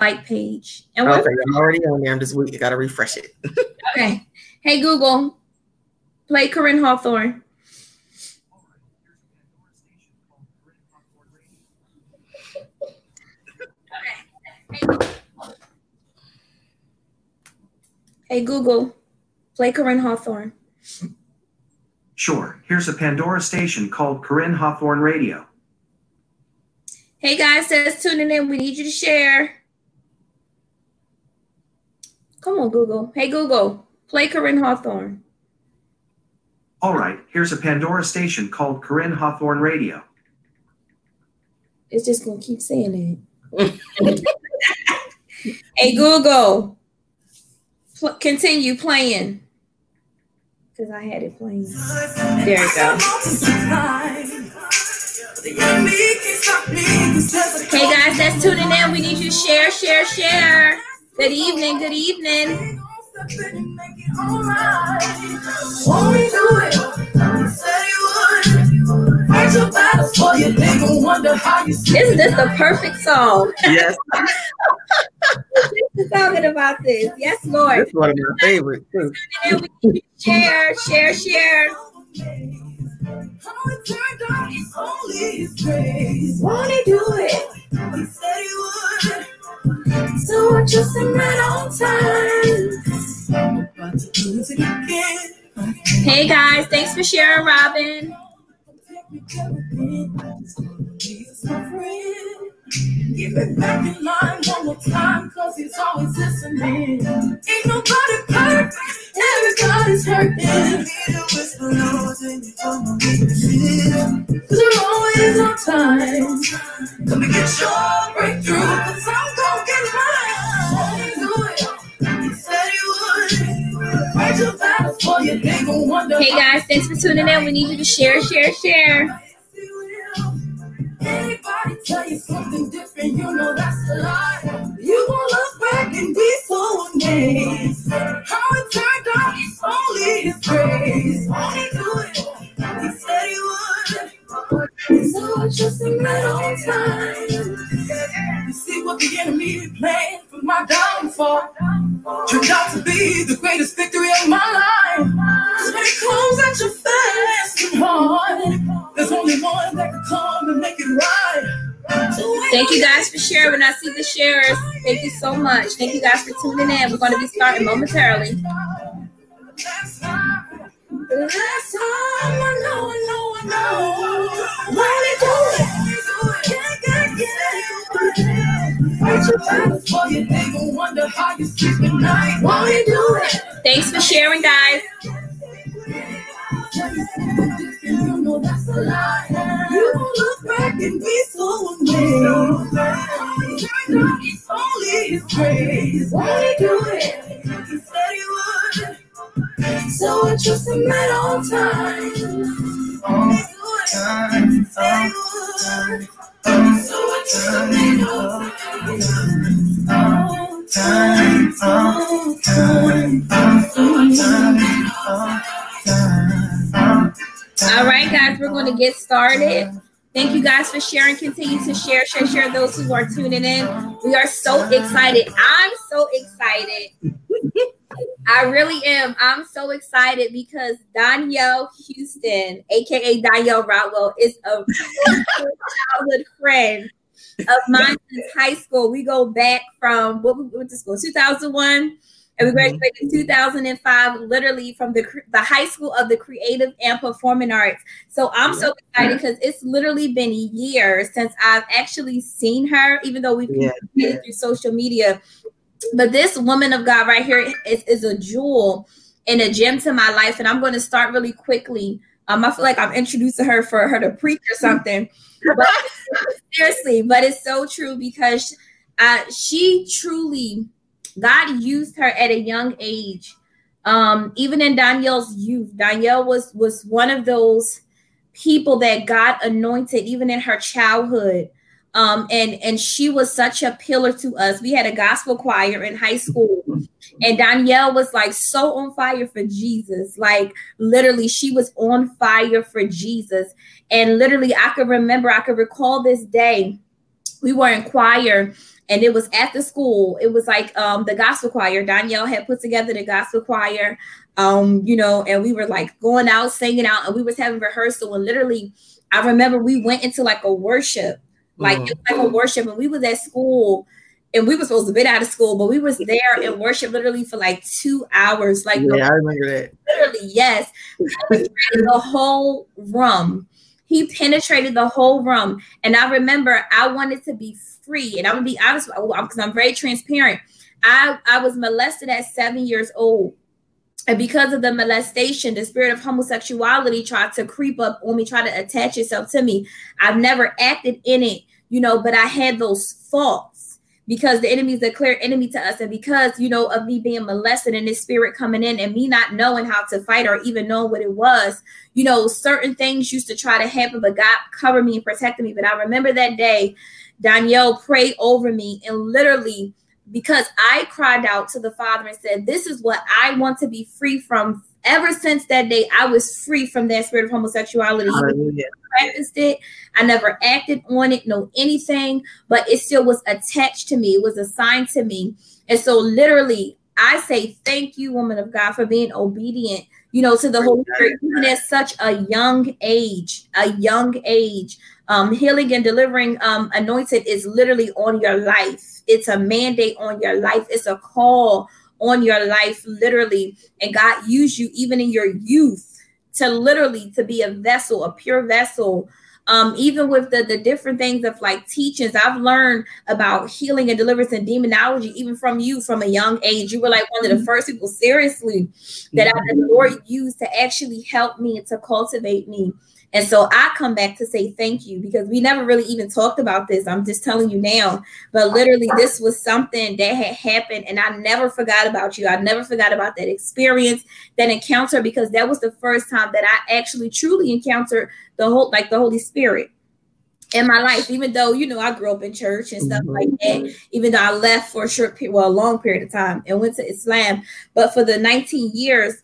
like page. And okay, I'm already on there. I'm just we gotta refresh it. okay. Hey Google, play Koryn Hawthorne. Hey Google, play Koryn Hawthorne. Sure. Here's a Pandora station called Koryn Hawthorne Radio. Hey guys, says tuning in. We need you to share. Come on, Google. Hey, Google, play Koryn Hawthorne. All right, here's a Pandora station called Koryn Hawthorne Radio. It's just going to keep saying it. hey, Google, pl- continue playing. Because I had it playing. There you go. Hey guys, that's tuning in. We need you to share, share, share. Good evening. Good evening. Isn't this the perfect song? Yes. talking about this. Yes, Lord. It's one of my favorites too. share, share, share. Won't he do it? He said he would. So I just am right on time. Hey guys, thanks for sharing, Robin. Get me back in line one more time, cause he's always listening. Ain't nobody perfect, everybody's hurting. Cause you're always on time. Come and get your breakthrough, cause I'm gonna get mine. Do it. He said he would. Fight your battles for you, they gon' wonder. Hey guys, thanks for tuning in. We need you to share, share, share. Anybody tell you something different, you know that's a lie. You gon' look back and be so amazed. How it turned out, it's only his grace. Only do it, he said he would. So I trust him right on time. You see what the enemy planned for my downfall. Sharing. I see the shares. Thank you so much. Thank you guys for tuning in. We're going to be starting momentarily. Last time, I know, I know, I know. Why they do it? Yeah, yeah, yeah. Fight your battles for you. They wonder how you sleep at night. Why they do it? Thanks for sharing, guys. You know that's a lie. You gon' look back and be so amazed. It's only his grace. Why he do it? He said he would. So I trust him right on time. On time, on time. So I trust him right on time. On time, on time, on time. All right, guys, we're going to get started. Thank you guys for sharing. Continue to share, share, share those who are tuning in. We are so excited. I'm so excited. I really am. I'm so excited because Donielle Houston, aka Donielle Rodwell, is a childhood friend of mine since high school. We go back from what we went to school, 2001 and we mm-hmm. graduated in 2005, literally from the the High School of the Creative and Performing Arts. So I'm so excited because it's literally been years since I've actually seen her, even though we've yeah. communicated through social media. But this woman of God right here is, is a jewel and a gem to my life. And I'm going to start really quickly. Um, I feel like I'm introducing her for her to preach or something. but seriously, but it's so true because uh, she truly God used her at a young age. Um, even in Donielle's youth, Donielle was was one of those people that God anointed, even in her childhood. Um, and and she was such a pillar to us. We had a gospel choir in high school, and Donielle was like so on fire for Jesus. Like literally, she was on fire for Jesus. And literally, I could remember, I could recall this day we were in choir and it was at the school. It was like um, the gospel choir. Donielle had put together the gospel choir, um, you know, and we were like going out, singing out, and we was having rehearsal. And literally, I remember we went into like a worship, like mm. like a worship, and we was at school. And we were supposed to be out of school, but we was there in worship literally for like two hours. Like yeah, I remember that. Literally, yes. the whole room he penetrated the whole room. And I remember I wanted to be free. And I'm gonna be honest because I'm very transparent. I, I was molested at seven years old. And because of the molestation, the spirit of homosexuality tried to creep up on me, try to attach itself to me. I've never acted in it, you know, but I had those thoughts because the enemy is a clear enemy to us. And because, you know, of me being molested and this spirit coming in and me not knowing how to fight or even know what it was, you know, certain things used to try to happen, but God covered me and protected me. But I remember that day, Donielle prayed over me and literally because I cried out to the Father and said, This is what I want to be free from ever since that day, I was free from that spirit of homosexuality. Hallelujah. I practiced it. I never acted on it, no anything, but it still was attached to me. It was assigned to me. And so, literally, I say thank you, woman of God, for being obedient, you know, to the Holy Spirit, even at such a young age, a young age. Um, healing and delivering um, anointed is literally on your life. It's a mandate on your life. It's a call on your life literally and god used you even in your youth to literally to be a vessel a pure vessel um, even with the, the different things of like teachings, I've learned about healing and deliverance and demonology, even from you from a young age. You were like one of the mm-hmm. first people, seriously, that I, the Lord used to actually help me and to cultivate me. And so I come back to say thank you because we never really even talked about this. I'm just telling you now. But literally, this was something that had happened, and I never forgot about you. I never forgot about that experience, that encounter, because that was the first time that I actually truly encountered the whole, like the Holy Spirit in my life, even though you know I grew up in church and stuff mm-hmm. like that, even though I left for a short period, well, a long period of time and went to Islam, but for the 19 years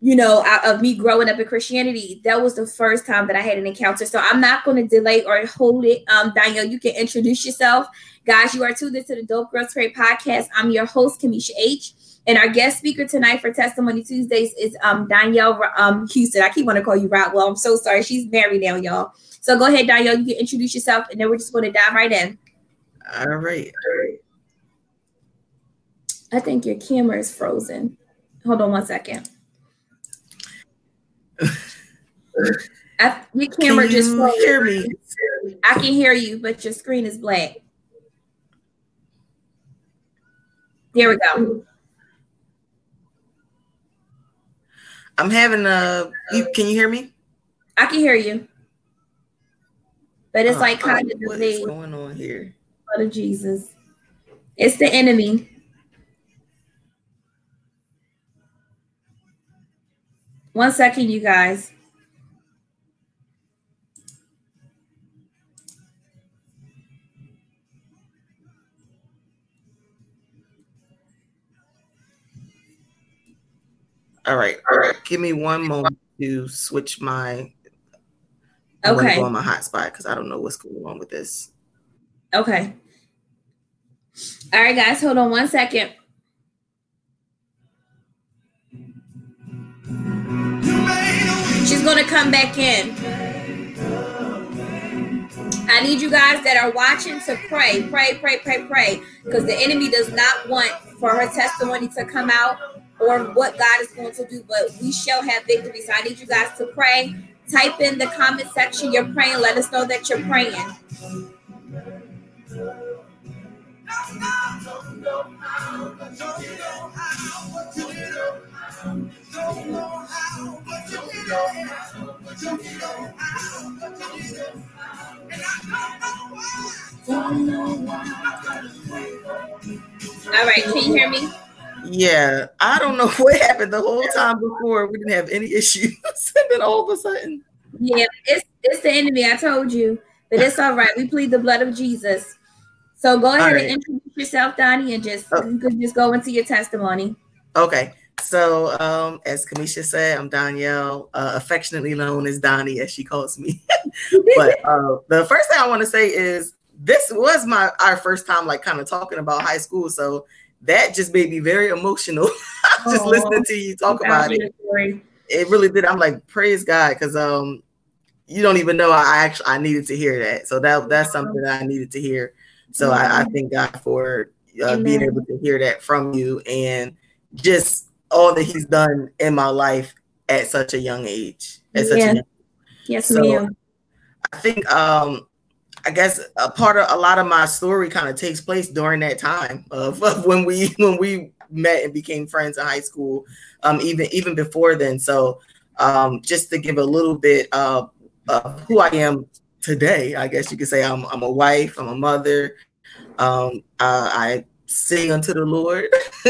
you know, of me growing up in Christianity, that was the first time that I had an encounter. So I'm not going to delay or hold it. Um, Donielle, you can introduce yourself. Guys, you are tuned into the Dope Girlz Pray podcast. I'm your host, Kamisha H. And our guest speaker tonight for Testimony Tuesdays is um, Donielle um, Houston. I keep wanting to call you Well, I'm so sorry. She's married now, y'all. So go ahead, Donielle. You can introduce yourself, and then we're just going to dive right in. All right. All right. I think your camera is frozen. Hold on one second. I, your camera can just hear me. I can hear you, but your screen is black. There we go. I'm having a. You, can you hear me? I can hear you, but it's uh, like kind of what is going on here? Blood of Jesus. It's the enemy. One second, you guys. All right. All right. Give me one moment to switch my okay go on my hotspot because I don't know what's going on with this. Okay. All right, guys, hold on one second. She's gonna come back in. I need you guys that are watching to pray, pray, pray, pray, pray, because the enemy does not want for her testimony to come out or what God is going to do, but we shall have victory. So I need you guys to pray. Type in the comment section you're praying. Let us know that you're praying. All Yeah, I don't know what happened the whole time before. We didn't have any issues, and then all of a sudden, yeah, it's it's the enemy. I told you, but it's all right. We plead the blood of Jesus. So go ahead right. and introduce yourself, Donnie, and just oh. you could just go into your testimony. Okay. So, um, as Kamisha said, I'm Donielle, uh, affectionately known as Donnie, as she calls me. but uh, the first thing I want to say is this was my our first time like kind of talking about high school. So that just made me very emotional. just oh, listening to you talk about it. It really did. I'm like, praise God, because um you don't even know I actually I needed to hear that. So that that's something that I needed to hear. So I, I, thank God for uh, being able to hear that from you and just all that He's done in my life at such a young age. At such yeah. a young Yes, so ma'am. I think um I guess a part of a lot of my story kind of takes place during that time of, of, when we when we met and became friends in high school, um, even even before then. So um, just to give a little bit of, of who I am today, I guess you could say I'm I'm a wife, I'm a mother, um, uh, I sing unto the Lord,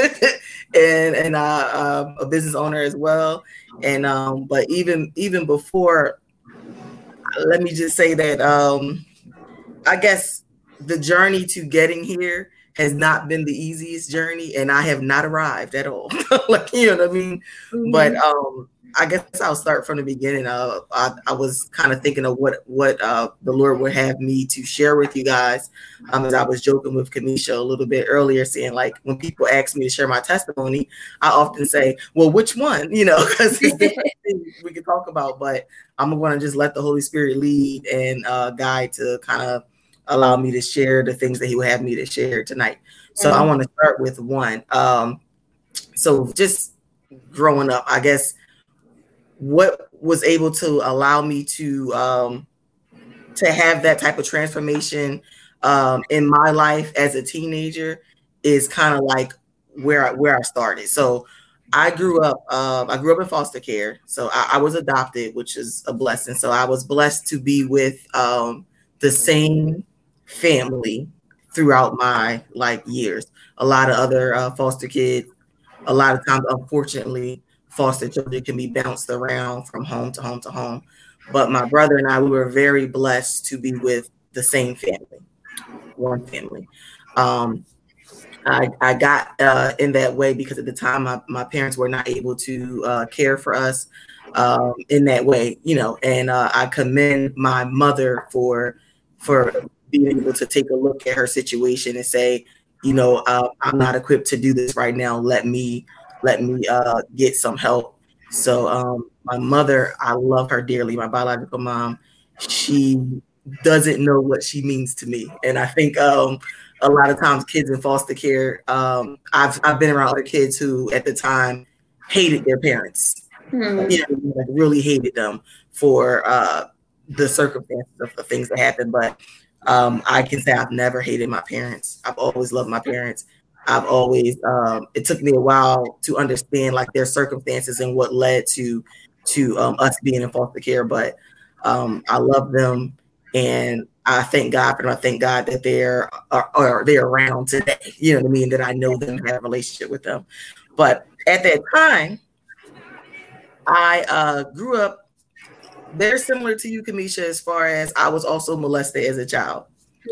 and and uh, I'm a business owner as well. And um, but even even before, let me just say that um, I guess the journey to getting here has not been the easiest journey, and I have not arrived at all. like you know what I mean. Mm-hmm. But um, I guess I'll start from the beginning. Uh, I, I was kind of thinking of what what uh, the Lord would have me to share with you guys. Um, as I was joking with Kamisha a little bit earlier, saying like when people ask me to share my testimony, I often say, "Well, which one?" You know, because we can talk about. But I'm going to just let the Holy Spirit lead and uh, guide to kind of allow me to share the things that he would have me to share tonight. So I want to start with one. Um, so just growing up, I guess what was able to allow me to um, to have that type of transformation um, in my life as a teenager is kind of like where I, where I started. So I grew up. Uh, I grew up in foster care, so I, I, was adopted, which is a blessing. So I was blessed to be with um, the same family throughout my like years. A lot of other uh, foster kids, a lot of times, unfortunately, foster children can be bounced around from home to home to home. But my brother and I, we were very blessed to be with the same family, one family. Um, I, I got uh, in that way because at the time my, my parents were not able to uh, care for us um, in that way, you know. And uh, I commend my mother for for being able to take a look at her situation and say, you know, uh, I'm not equipped to do this right now. Let me let me uh, get some help. So um, my mother, I love her dearly. My biological mom, she doesn't know what she means to me, and I think um, a lot of times kids in foster care, um, I've I've been around other kids who at the time hated their parents. Hmm. You know, like really hated them for uh, the circumstances of the things that happened. But um, I can say I've never hated my parents. I've always loved my parents. I've always um, it took me a while to understand like their circumstances and what led to to um, us being in foster care, but um, I love them and I thank God them. I thank God that they're are, are they're around today. You know what I mean? That I know them, have a relationship with them. But at that time, I uh, grew up very similar to you, Kamisha, as far as I was also molested as a child.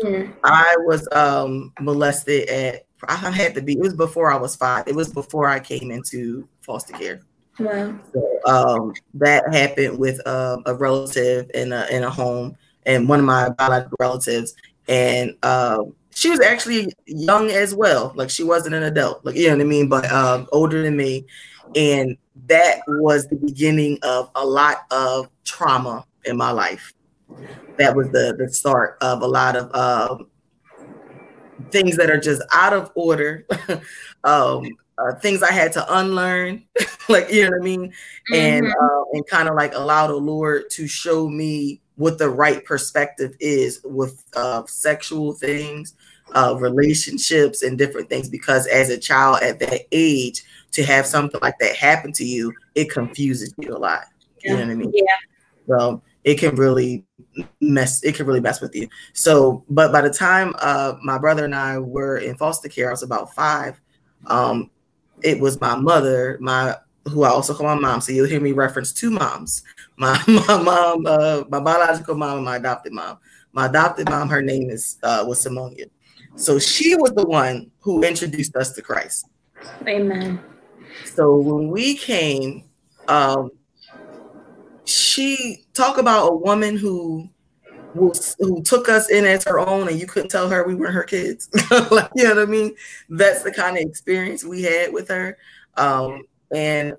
Yeah. I was um, molested at, I had to be, it was before I was five. It was before I came into foster care. Wow. So um, that happened with um, a relative in a, in a home and one of my biological relatives. And um, she was actually young as well. Like she wasn't an adult, like, you know what I mean? But um, older than me. And that was the beginning of a lot of trauma in my life. That was the the start of a lot of um, things that are just out of order, um, uh, things I had to unlearn, like you know what I mean, mm-hmm. and uh, and kind of like allow the Lord to show me what the right perspective is with uh, sexual things, uh, relationships, and different things. Because as a child at that age, to have something like that happen to you, it confuses you a lot. You know what I mean? Yeah. So it can really mess it can really mess with you. So, but by the time uh my brother and I were in foster care, I was about five. Um, it was my mother, my who I also call my mom. So you'll hear me reference two moms. My my mom, uh, my biological mom and my adopted mom. My adopted mom, her name is uh was Simonia. So she was the one who introduced us to Christ. Amen. So when we came, um, she talk about a woman who who, who took us in as her own and you couldn't tell her we weren't her kids. like, you know what I mean? That's the kind of experience we had with her. Um, and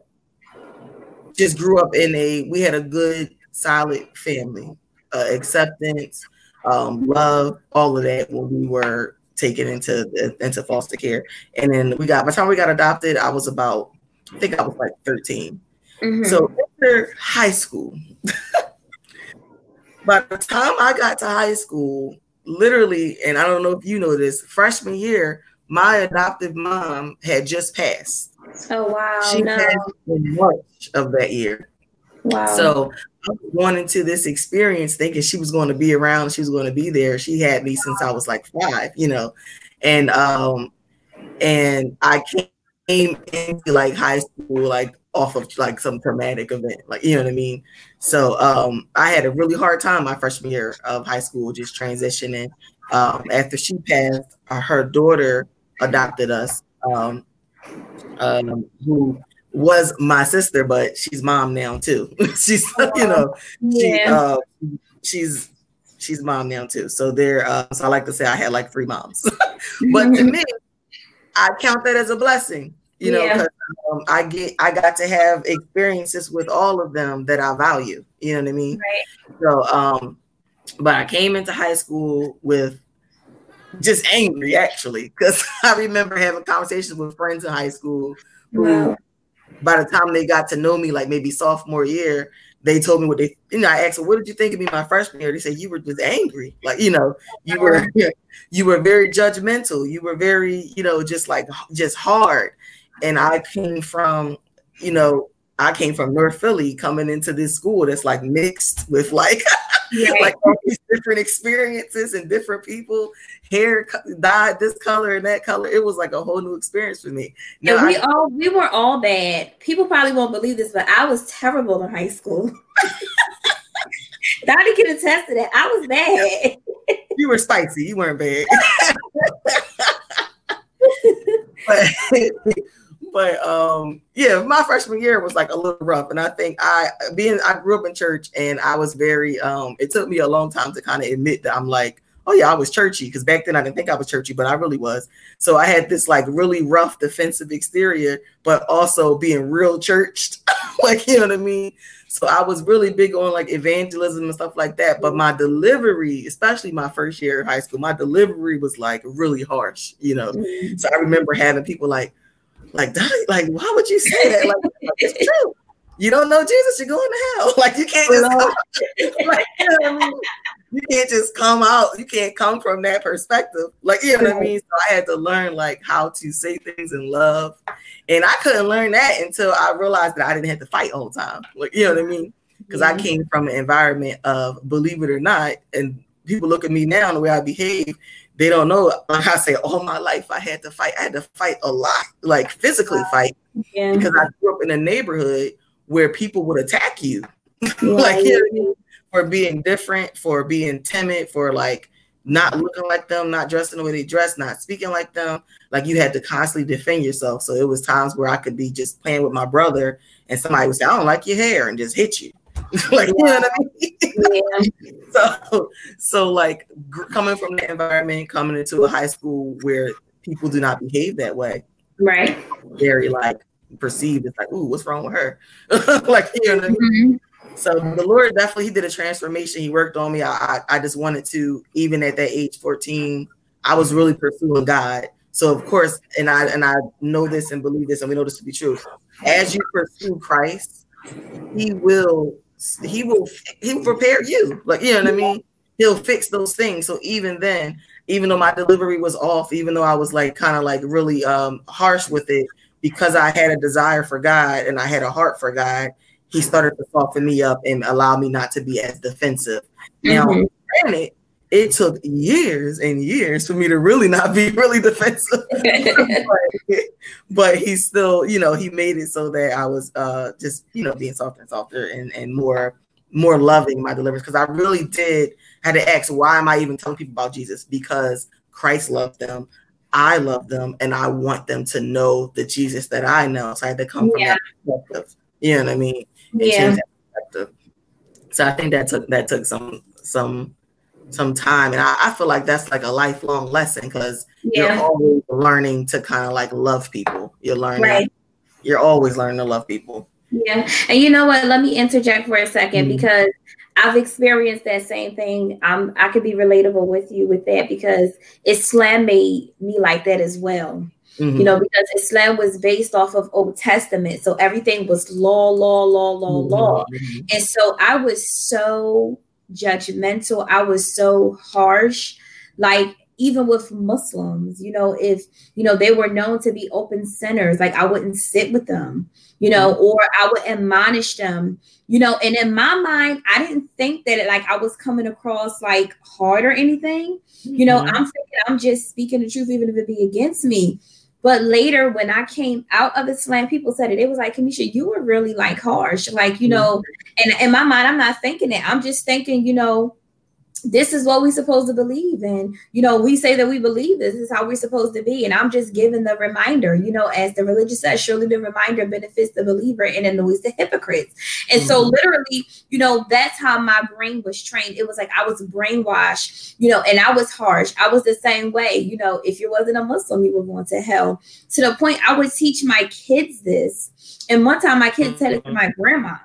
just grew up in a, we had a good, solid family, uh, acceptance, um, love, all of that when we were taken into into foster care. And then we got by the time we got adopted, I was about, I think I was like 13. Mm-hmm. So after high school, by the time I got to high school, literally, and I don't know if you know this, freshman year, my adoptive mom had just passed. Oh wow! She no. passed in March of that year. Wow. So going into this experience thinking she was going to be around, she was going to be there. She had me since I was like five, you know, and um, and I came into like high school like off of like some traumatic event, like you know what I mean. So um, I had a really hard time my freshman year of high school, just transitioning. Um, after she passed, her daughter adopted us, um, um, who was my sister, but she's mom now too. she's you know, she, uh, she's she's mom now too. So there, uh, so I like to say I had like three moms, but to me, I count that as a blessing you know, yeah. um, I get I got to have experiences with all of them that I value. You know what I mean? Right. So, um, but I came into high school with just angry actually, because I remember having conversations with friends in high school who, wow. By the time they got to know me, like maybe sophomore year, they told me what they, you know, I asked them, what did you think of me my freshman year? They said, you were just angry. Like, you know, you uh-huh. were, you were very judgmental. You were very, you know, just like, just hard and I came from, you know, I came from North Philly coming into this school that's like mixed with like right. like all these different experiences and different people, hair dyed this color and that color. It was like a whole new experience for me. Now, and we I, all we were all bad. People probably won't believe this, but I was terrible in high school. Donnie can attest to that. I was bad. you were spicy. You weren't bad. but but um yeah my freshman year was like a little rough and i think i being i grew up in church and i was very um it took me a long time to kind of admit that i'm like oh yeah i was churchy because back then i didn't think i was churchy but i really was. So i had this like really rough defensive exterior but also being real churched like you know what i mean? So i was really big on like evangelism and stuff like that but my delivery especially my first year of high school my delivery was like really harsh you know? Mm-hmm. so i remember having people like like, like, why would you say that? Like, it's true. You don't know Jesus, you're going to hell. Like, you can't just come, like, you, know I mean? you can't just come out. You can't come from that perspective. Like, you know what I mean? So I had to learn like how to say things in love, and I couldn't learn that until I realized that I didn't have to fight all the time. Like, you know what I mean? Because I came from an environment of, believe it or not, and people look at me now and the way I behave, they don't know. Like I say, all my life I had to fight. I had to fight a lot, like physically fight, yeah. because I grew up in a neighborhood where people would attack you, like you know, for being different, for being timid, for like not looking like them, not dressing the way they dress, not speaking like them. Like you had to constantly defend yourself. So it was times where I could be just playing with my brother, and somebody would say, "I don't like your hair," and just hit you. like you know what I mean? Yeah. so so like coming from the environment, coming into a high school where people do not behave that way. Right. Very like perceived. It's like, ooh, what's wrong with her? like you know what I mean? Mm-hmm. So the Lord definitely he did a transformation. He worked on me. I, I I just wanted to, even at that age 14, I was really pursuing God. So of course, and I and I know this and believe this, and we know this to be true. As you pursue Christ, He will he will he will prepare you. Like you know what I mean? He'll fix those things. So even then, even though my delivery was off, even though I was like kind of like really um harsh with it, because I had a desire for God and I had a heart for God, he started to soften me up and allow me not to be as defensive. Now, mm-hmm. granted, it took years and years for me to really not be really defensive. but, but he still, you know, he made it so that I was uh just, you know, being softer and softer and, and more more loving my deliverance because I really did had to ask why am I even telling people about Jesus? Because Christ loved them. I love them and I want them to know the Jesus that I know. So I had to come yeah. from that perspective. You know what I mean? Yeah. So I think that took that took some some some time. And I, I feel like that's like a lifelong lesson because yeah. you're always learning to kind of like love people. You're learning, right. you're always learning to love people. Yeah. And you know what? Let me interject for a 2nd mm-hmm. because I've experienced that same thing. I'm, I could be relatable with you with that because Islam made me like that as well. Mm-hmm. You know, because Islam was based off of Old Testament. So everything was law, law, law, law, mm-hmm. law. And so I was so judgmental. I was so harsh. Like even with Muslims, you know, if you know they were known to be open sinners, like I wouldn't sit with them, you know, mm-hmm. or I would admonish them, you know. And in my mind, I didn't think that it, like I was coming across like hard or anything. You know, mm-hmm. I'm thinking I'm just speaking the truth, even if it be against me. But later, when I came out of Islam, people said it. It was like, Kamisha, you were really like harsh. Like, you know, mm-hmm. and in my mind, I'm not thinking it. I'm just thinking, you know, this is what we're supposed to believe and you know we say that we believe this, this is how we're supposed to be. And i'm just giving the reminder you know as the religious says surely the reminder benefits the believer and annoys the hypocrites. And mm-hmm. so literally you know that's how my brain was trained. It was like i was brainwashed you know and i was harsh. I was the same way. You know if you wasn't a muslim you were going to hell. To the point i would teach my kids this. And one time my kids said it to mm-hmm. my grandma.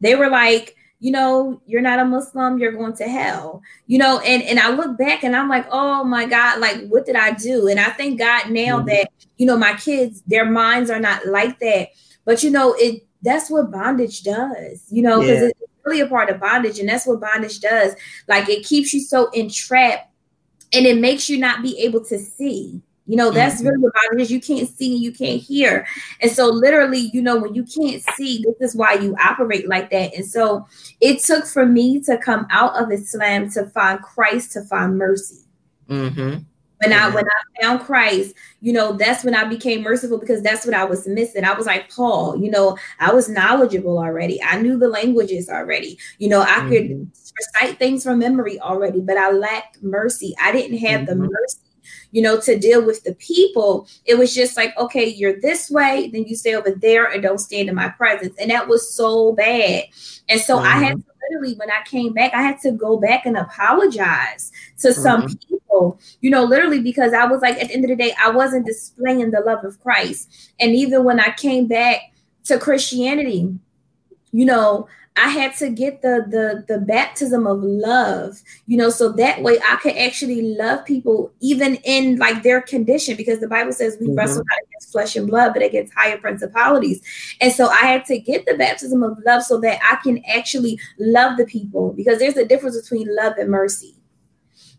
They were like you know, you're not a Muslim, you're going to hell. You know, and and I look back and I'm like, oh my God, like what did I do? And I thank God now mm-hmm. that you know my kids, their minds are not like that. But you know, it that's what bondage does, you know, because yeah. it's really a part of bondage, and that's what bondage does. Like it keeps you so entrapped and it makes you not be able to see you know, that's mm-hmm. really what it is. You can't see, and you can't hear. And so, literally, you know, when you can't see, this is why you operate like that. And so, it took for me to come out of Islam to find Christ, to find mercy. Mm-hmm. When I when I found Christ, you know, that's when I became merciful because that's what I was missing. I was like Paul, you know, I was knowledgeable already. I knew the languages already. You know, I mm-hmm. could recite things from memory already, but I lacked mercy. I didn't have mm-hmm. the mercy you know, to deal with the people. It was just like, okay, you're this way, then you stay over there and don't stand in my presence. And that was so bad. And so mm-hmm. I had mm-hmm. to literally, when I came back, I had to go back and apologize to mm-hmm. some people, you know, literally because I was like, at the end of the day, I wasn't displaying the love of Christ. And even when I came back to Christianity, you know, I had to get the the the baptism of love, you know, so that way I could actually love people even in like their condition, because the Bible says we mm-hmm. wrestle not against flesh and blood, but against higher principalities. And so I had to get the baptism of love so that I can actually love the people, because there's a difference between love and mercy.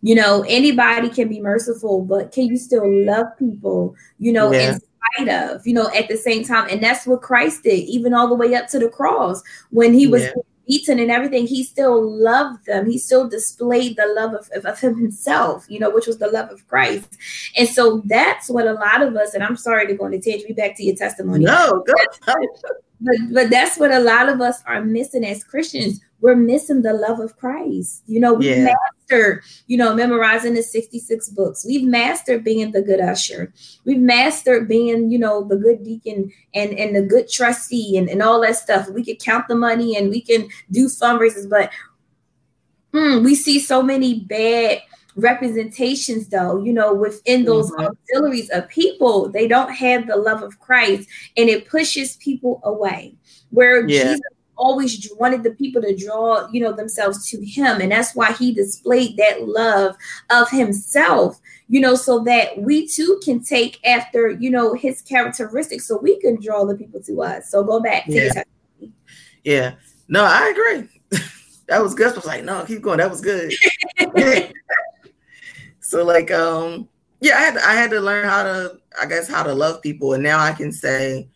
You know, anybody can be merciful, but can you still love people? You know, yeah. and of, you know, at the same time. And that's what Christ did, even all the way up to the cross when he was yeah. beaten and everything. He still loved them. He still displayed the love of, of, him himself, you know, which was the love of Christ. And so that's what a lot of us, and I'm sorry to go into take me back to your testimony. No, go. but but that's what a lot of us are missing as Christians. We're missing the love of Christ. You know, we yeah. mastered, you know, memorizing the 66 books. We've mastered being the good usher. We've mastered being, you know, the good deacon and and the good trustee and, and all that stuff. We could count the money and we can do fundraisers, but hmm, we see so many bad representations though you know within those mm-hmm. auxiliaries of people they don't have the love of christ and it pushes people away where yeah. jesus always wanted the people to draw you know themselves to him. And that's why he displayed that love of himself you know so that we too can take after you know his characteristics so we can draw the people to us. So go back yeah, yeah. no i agree. That was good. I was like no keep going. That was good. So like um yeah, I had I had to learn how to I guess how to love people, and now I can say.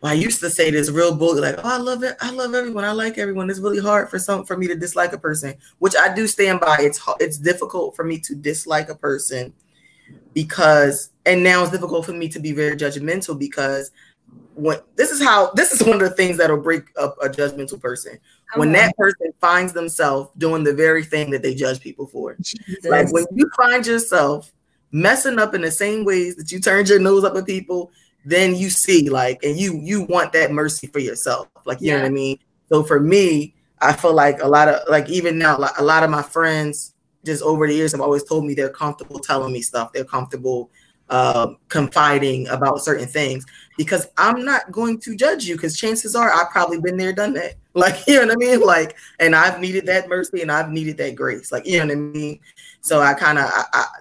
Well, I used to say this real book like, "Oh, I love it. I love everyone. I like everyone." It's really hard for some for me to dislike a person, which I do stand by. It's it's difficult for me to dislike a person because, and now it's difficult for me to be very judgmental because when this is how this is one of the things that'll break up a judgmental person when that person finds themselves doing the very thing that they judge people for. Jesus. Like when you find yourself messing up in the same ways that you turned your nose up at people, then you see like, and you you want that mercy for yourself. Like you yeah. know what I mean. So for me, I feel like a lot of like even now, a lot of my friends just over the years have always told me they're comfortable telling me stuff. They're comfortable uh, confiding about certain things because I'm not going to judge you because chances are I've probably been there, done that. Like, you know what I mean? Like, and I've needed that mercy and I've needed that grace. Like, you know what I mean? So I kind of,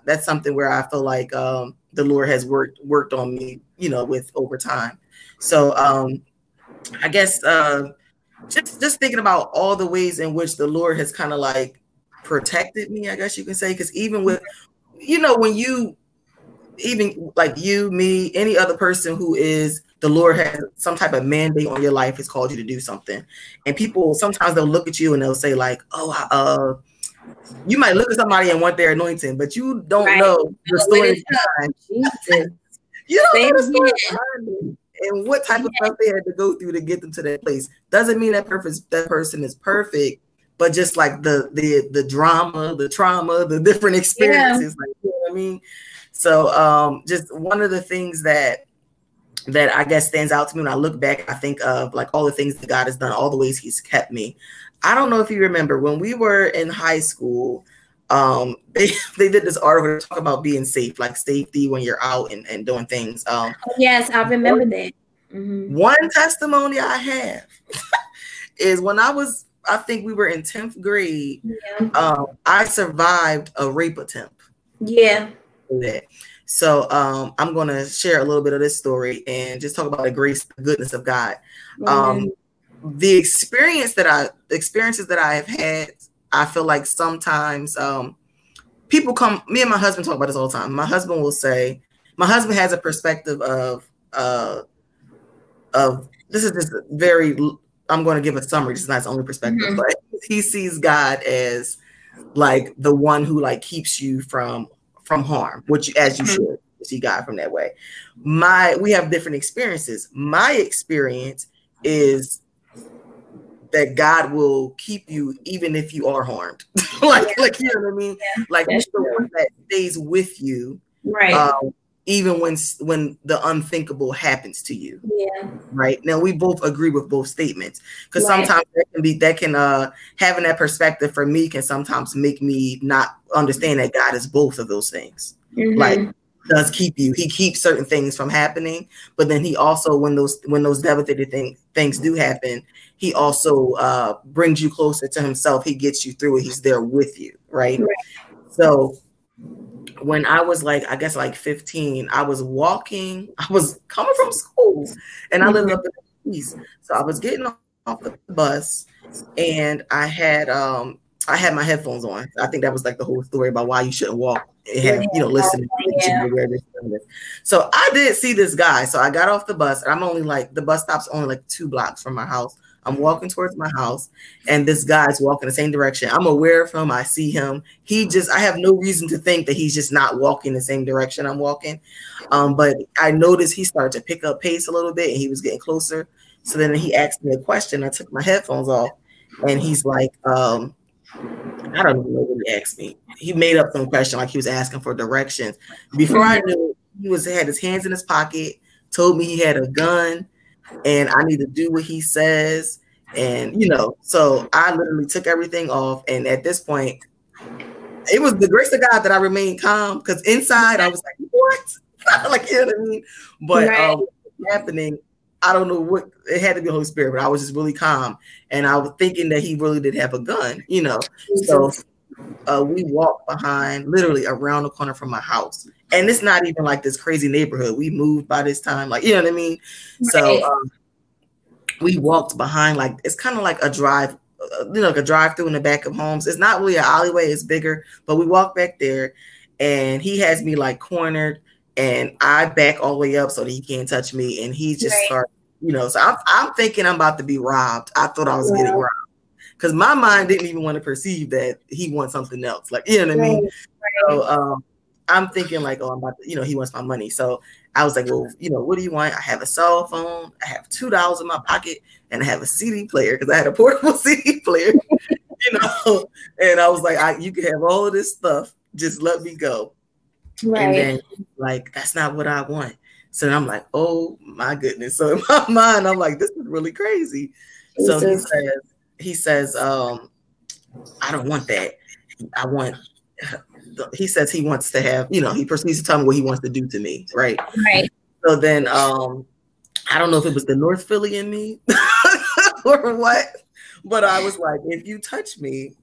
that's something where I feel like um, the Lord has worked, worked on me, you know, with over time. So um, I guess uh, just, just thinking about all the ways in which the Lord has kind of like protected me, I guess you can say, because even with, you know, when you, even like you, me, any other person who is the Lord has some type of mandate on your life, has called you to do something. And people sometimes they'll look at you and they'll say, like, oh, uh, you might look at somebody and want their anointing, but you don't right. know the story behind. You don't Same know the story behind and what type of stuff they had to go through to get them to that place. Doesn't mean that perfect that person is perfect, but just like the the the drama, the trauma, the different experiences, yeah. like you know what I mean. So um, just one of the things that that I guess stands out to me when I look back, I think of like all the things that God has done, all the ways He's kept me. I don't know if you remember when we were in high school, um, they they did this article talk about being safe, like safety when you're out and, and doing things. Um, yes, I remember one, that. Mm-hmm. One testimony I have is when I was, I think we were in 10th grade, yeah. um, I survived a rape attempt. Yeah that. So um, I'm going to share a little bit of this story and just talk about the grace, the goodness of God. Mm-hmm. Um, the experience that I, the experiences that I have had, I feel like sometimes um, people come. Me and my husband talk about this all the time. My husband will say, my husband has a perspective of, uh, of this is just very. I'm going to give a summary. This is not his only perspective, mm-hmm. but he sees God as like the one who like keeps you from from harm, which as you mm-hmm. should see God from that way. My we have different experiences. My experience is that God will keep you even if you are harmed. like, yeah. like you know what I mean? Yeah. Like That's the one that stays with you. Right. Um, even when when the unthinkable happens to you. Yeah. Right. Now we both agree with both statements because right. sometimes that can be that can uh having that perspective for me can sometimes make me not understand that God is both of those things. Mm-hmm. Like does keep you. He keeps certain things from happening, but then he also when those when those devastating thing, things do happen, he also uh brings you closer to himself. He gets you through it. He's there with you, right? right. So when I was like, I guess like 15, I was walking, I was coming from school and I lived up in the east. So I was getting off the bus and I had um I had my headphones on. I think that was like the whole story about why you shouldn't walk you know listen yeah. So I did see this guy. So I got off the bus. I'm only like the bus stop's only like two blocks from my house. I'm walking towards my house, and this guy's walking the same direction. I'm aware of him. I see him. He just, I have no reason to think that he's just not walking the same direction I'm walking. Um, but I noticed he started to pick up pace a little bit, and he was getting closer. So then he asked me a question. I took my headphones off, and he's like, um, I don't even know what he asked me. He made up some question, like he was asking for directions. Before I knew, he was had his hands in his pocket, told me he had a gun and I need to do what he says. And you know, so I literally took everything off. And at this point, it was the grace of God that I remained calm because inside I was like, what? like, you know what I mean? But right. um, happening, I don't know what it had to be Holy Spirit, but I was just really calm. And I was thinking that he really did have a gun, you know. So uh, we walked behind literally around the corner from my house and it's not even like this crazy neighborhood. We moved by this time, like you know what I mean. Right. So um, we walked behind, like it's kind of like a drive, uh, you know, like a drive through in the back of homes. It's not really an alleyway; it's bigger. But we walk back there, and he has me like cornered, and I back all the way up so that he can't touch me, and he just right. starts, you know. So I'm, I'm thinking I'm about to be robbed. I thought I was yeah. getting robbed because my mind didn't even want to perceive that he wants something else. Like, you know what I mean? Right. So um, I'm thinking like, oh, I'm about to, you know, he wants my money. So I was like, well, you know, what do you want? I have a cell phone, I have two dollars in my pocket, and I have a CD player because I had a portable CD player, you know. And I was like, I, you can have all of this stuff, just let me go. Right. And then like, that's not what I want. So I'm like, oh my goodness. So in my mind, I'm like, this is really crazy. So he says, he says, um, I don't want that. I want he says he wants to have, you know, he proceeds to tell me what he wants to do to me, right? Right. So then um I don't know if it was the North Philly in me or what, but I was like, if you touch me,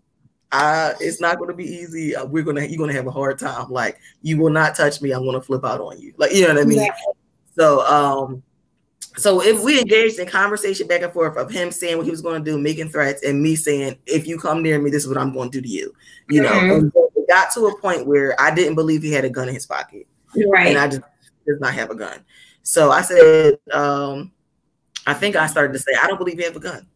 I, it's not going to be easy. Uh, we're gonna you're gonna have a hard time. Like you will not touch me. I'm gonna flip out on you. Like you know what I mean. Yeah. So um, so if we engaged in conversation back and forth of him saying what he was going to do, making threats, and me saying, if you come near me, this is what I'm going to do to you. You mm-hmm. know, and it got to a point where I didn't believe he had a gun in his pocket. Right. And I just does not have a gun. So I said, um, I think I started to say, I don't believe you have a gun.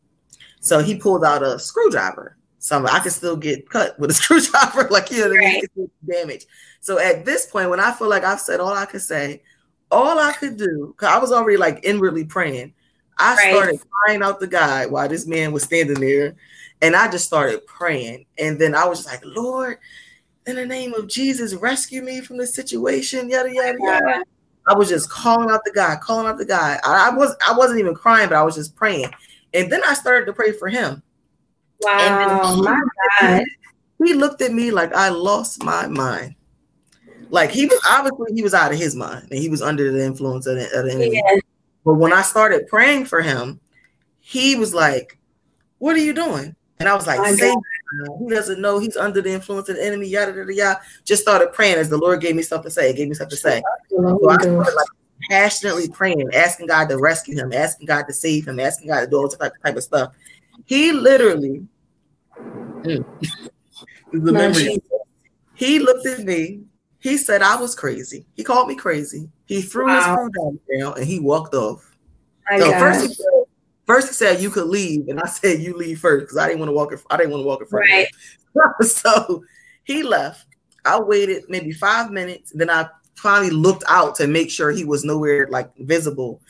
So he pulled out a screwdriver. So I could still get cut with a screwdriver, like you know what I mean, damage. So at this point, when I feel like I've said all I could say, all I could do, because I was already like inwardly praying, I right. started crying out the guy while this man was standing there, and I just started praying. And then I was just like, Lord, in the name of Jesus, rescue me from this situation, yada yada yada. Uh-huh. I was just calling out the guy, calling out the guy. I, I was I wasn't even crying, but I was just praying. And then I started to pray for him. Wow, he, my God. He looked at me like I lost my mind. Like he was obviously he was out of his mind and he was under the influence of the, of the enemy. Yeah. But when I started praying for him, he was like, "What are you doing?" And I was like, "He doesn't know he's under the influence of the enemy." Yada yada yada. Just started praying as the Lord gave me something to say. Gave me something to say. So I started like passionately praying, asking God to rescue him, asking God to save him, asking God to do all type, type of stuff. He literally, mm, the memory. He looked at me. He said I was crazy. He called me crazy. He threw wow. his phone down and he walked off. So first, he said, first he said you could leave, and I said you leave first because I didn't want to walk. In, I didn't want to walk in front. Right. so he left. I waited maybe five minutes. Then I finally looked out to make sure he was nowhere like visible.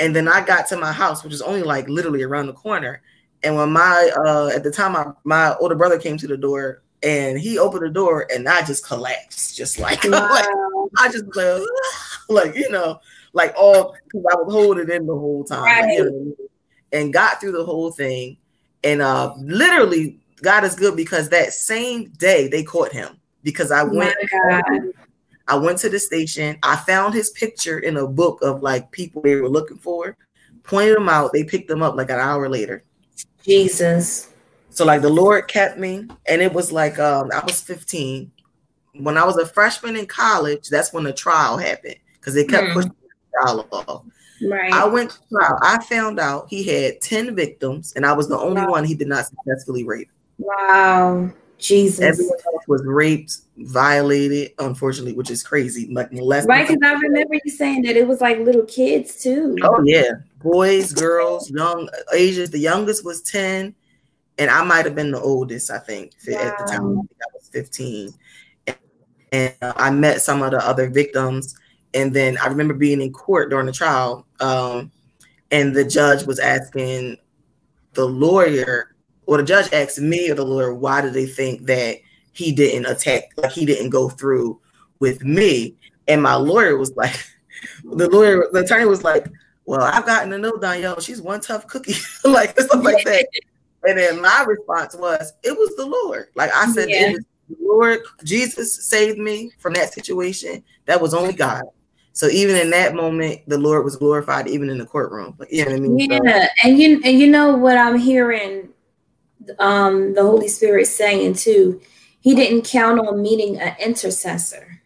And then I got to my house, which is only like literally around the corner. And when my uh at the time my, my older brother came to the door and he opened the door and I just collapsed, just like, wow. like I just like, like, you know, like all because I was holding in the whole time, right. like, you know, and got through the whole thing. And uh literally God is good because that same day they caught him because I went I went to the station. I found his picture in a book of like people they were looking for, pointed them out. They picked them up like an hour later. Jesus. So like the Lord kept me, and it was like um I was 15. When I was a freshman in college, that's when the trial happened because they kept mm. pushing the trial off. Right. I went to trial. I found out he had 10 victims, and I was the only wow. one he did not successfully rape. Wow. Jesus. Everyone else was raped, violated, unfortunately, which is crazy. Like molested. Right, because I remember you saying that it was like little kids too. Oh yeah, boys, girls, young ages. The youngest was ten, and I might have been the oldest. I think wow. at the time. I, think I was fifteen, and, and uh, I met some of the other victims. And then I remember being in court during the trial, um, and the judge was asking the lawyer or the judge asked me or the lawyer, why do they think that he didn't attack, like he didn't go through with me? And my lawyer was like, the lawyer, the attorney was like, well, I've gotten to know Donielle. She's one tough cookie, like stuff like that. and then my response was, it was the Lord. Like I said, yeah. it was the Lord, Jesus saved me from that situation. That was only God. So even in that moment, the Lord was glorified, even in the courtroom. Like, you know what I mean? Yeah, so, and you and you know what I'm hearing um, the Holy Spirit saying too, he didn't count on meeting an intercessor.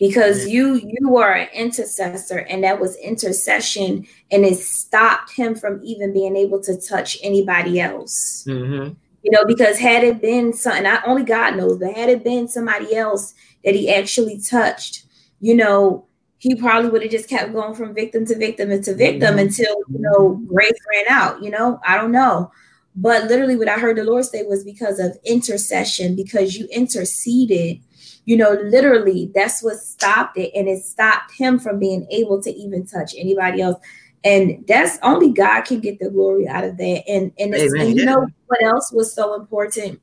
Because you you are an intercessor and that was intercession and it stopped him from even being able to touch anybody else. Mm-hmm. you know because had it been something not only god knows but had it been somebody else that he actually touched you know he probably would have just kept going from victim to victim and to victim mm-hmm. until you know grace ran out you know? I don't know but literally, what I heard the Lord say was because of intercession, because you interceded. You know, literally, that's what stopped it. And it stopped him from being able to even touch anybody else. And that's only God can get the glory out of that. And and, Amen, and you yeah. know what else was so important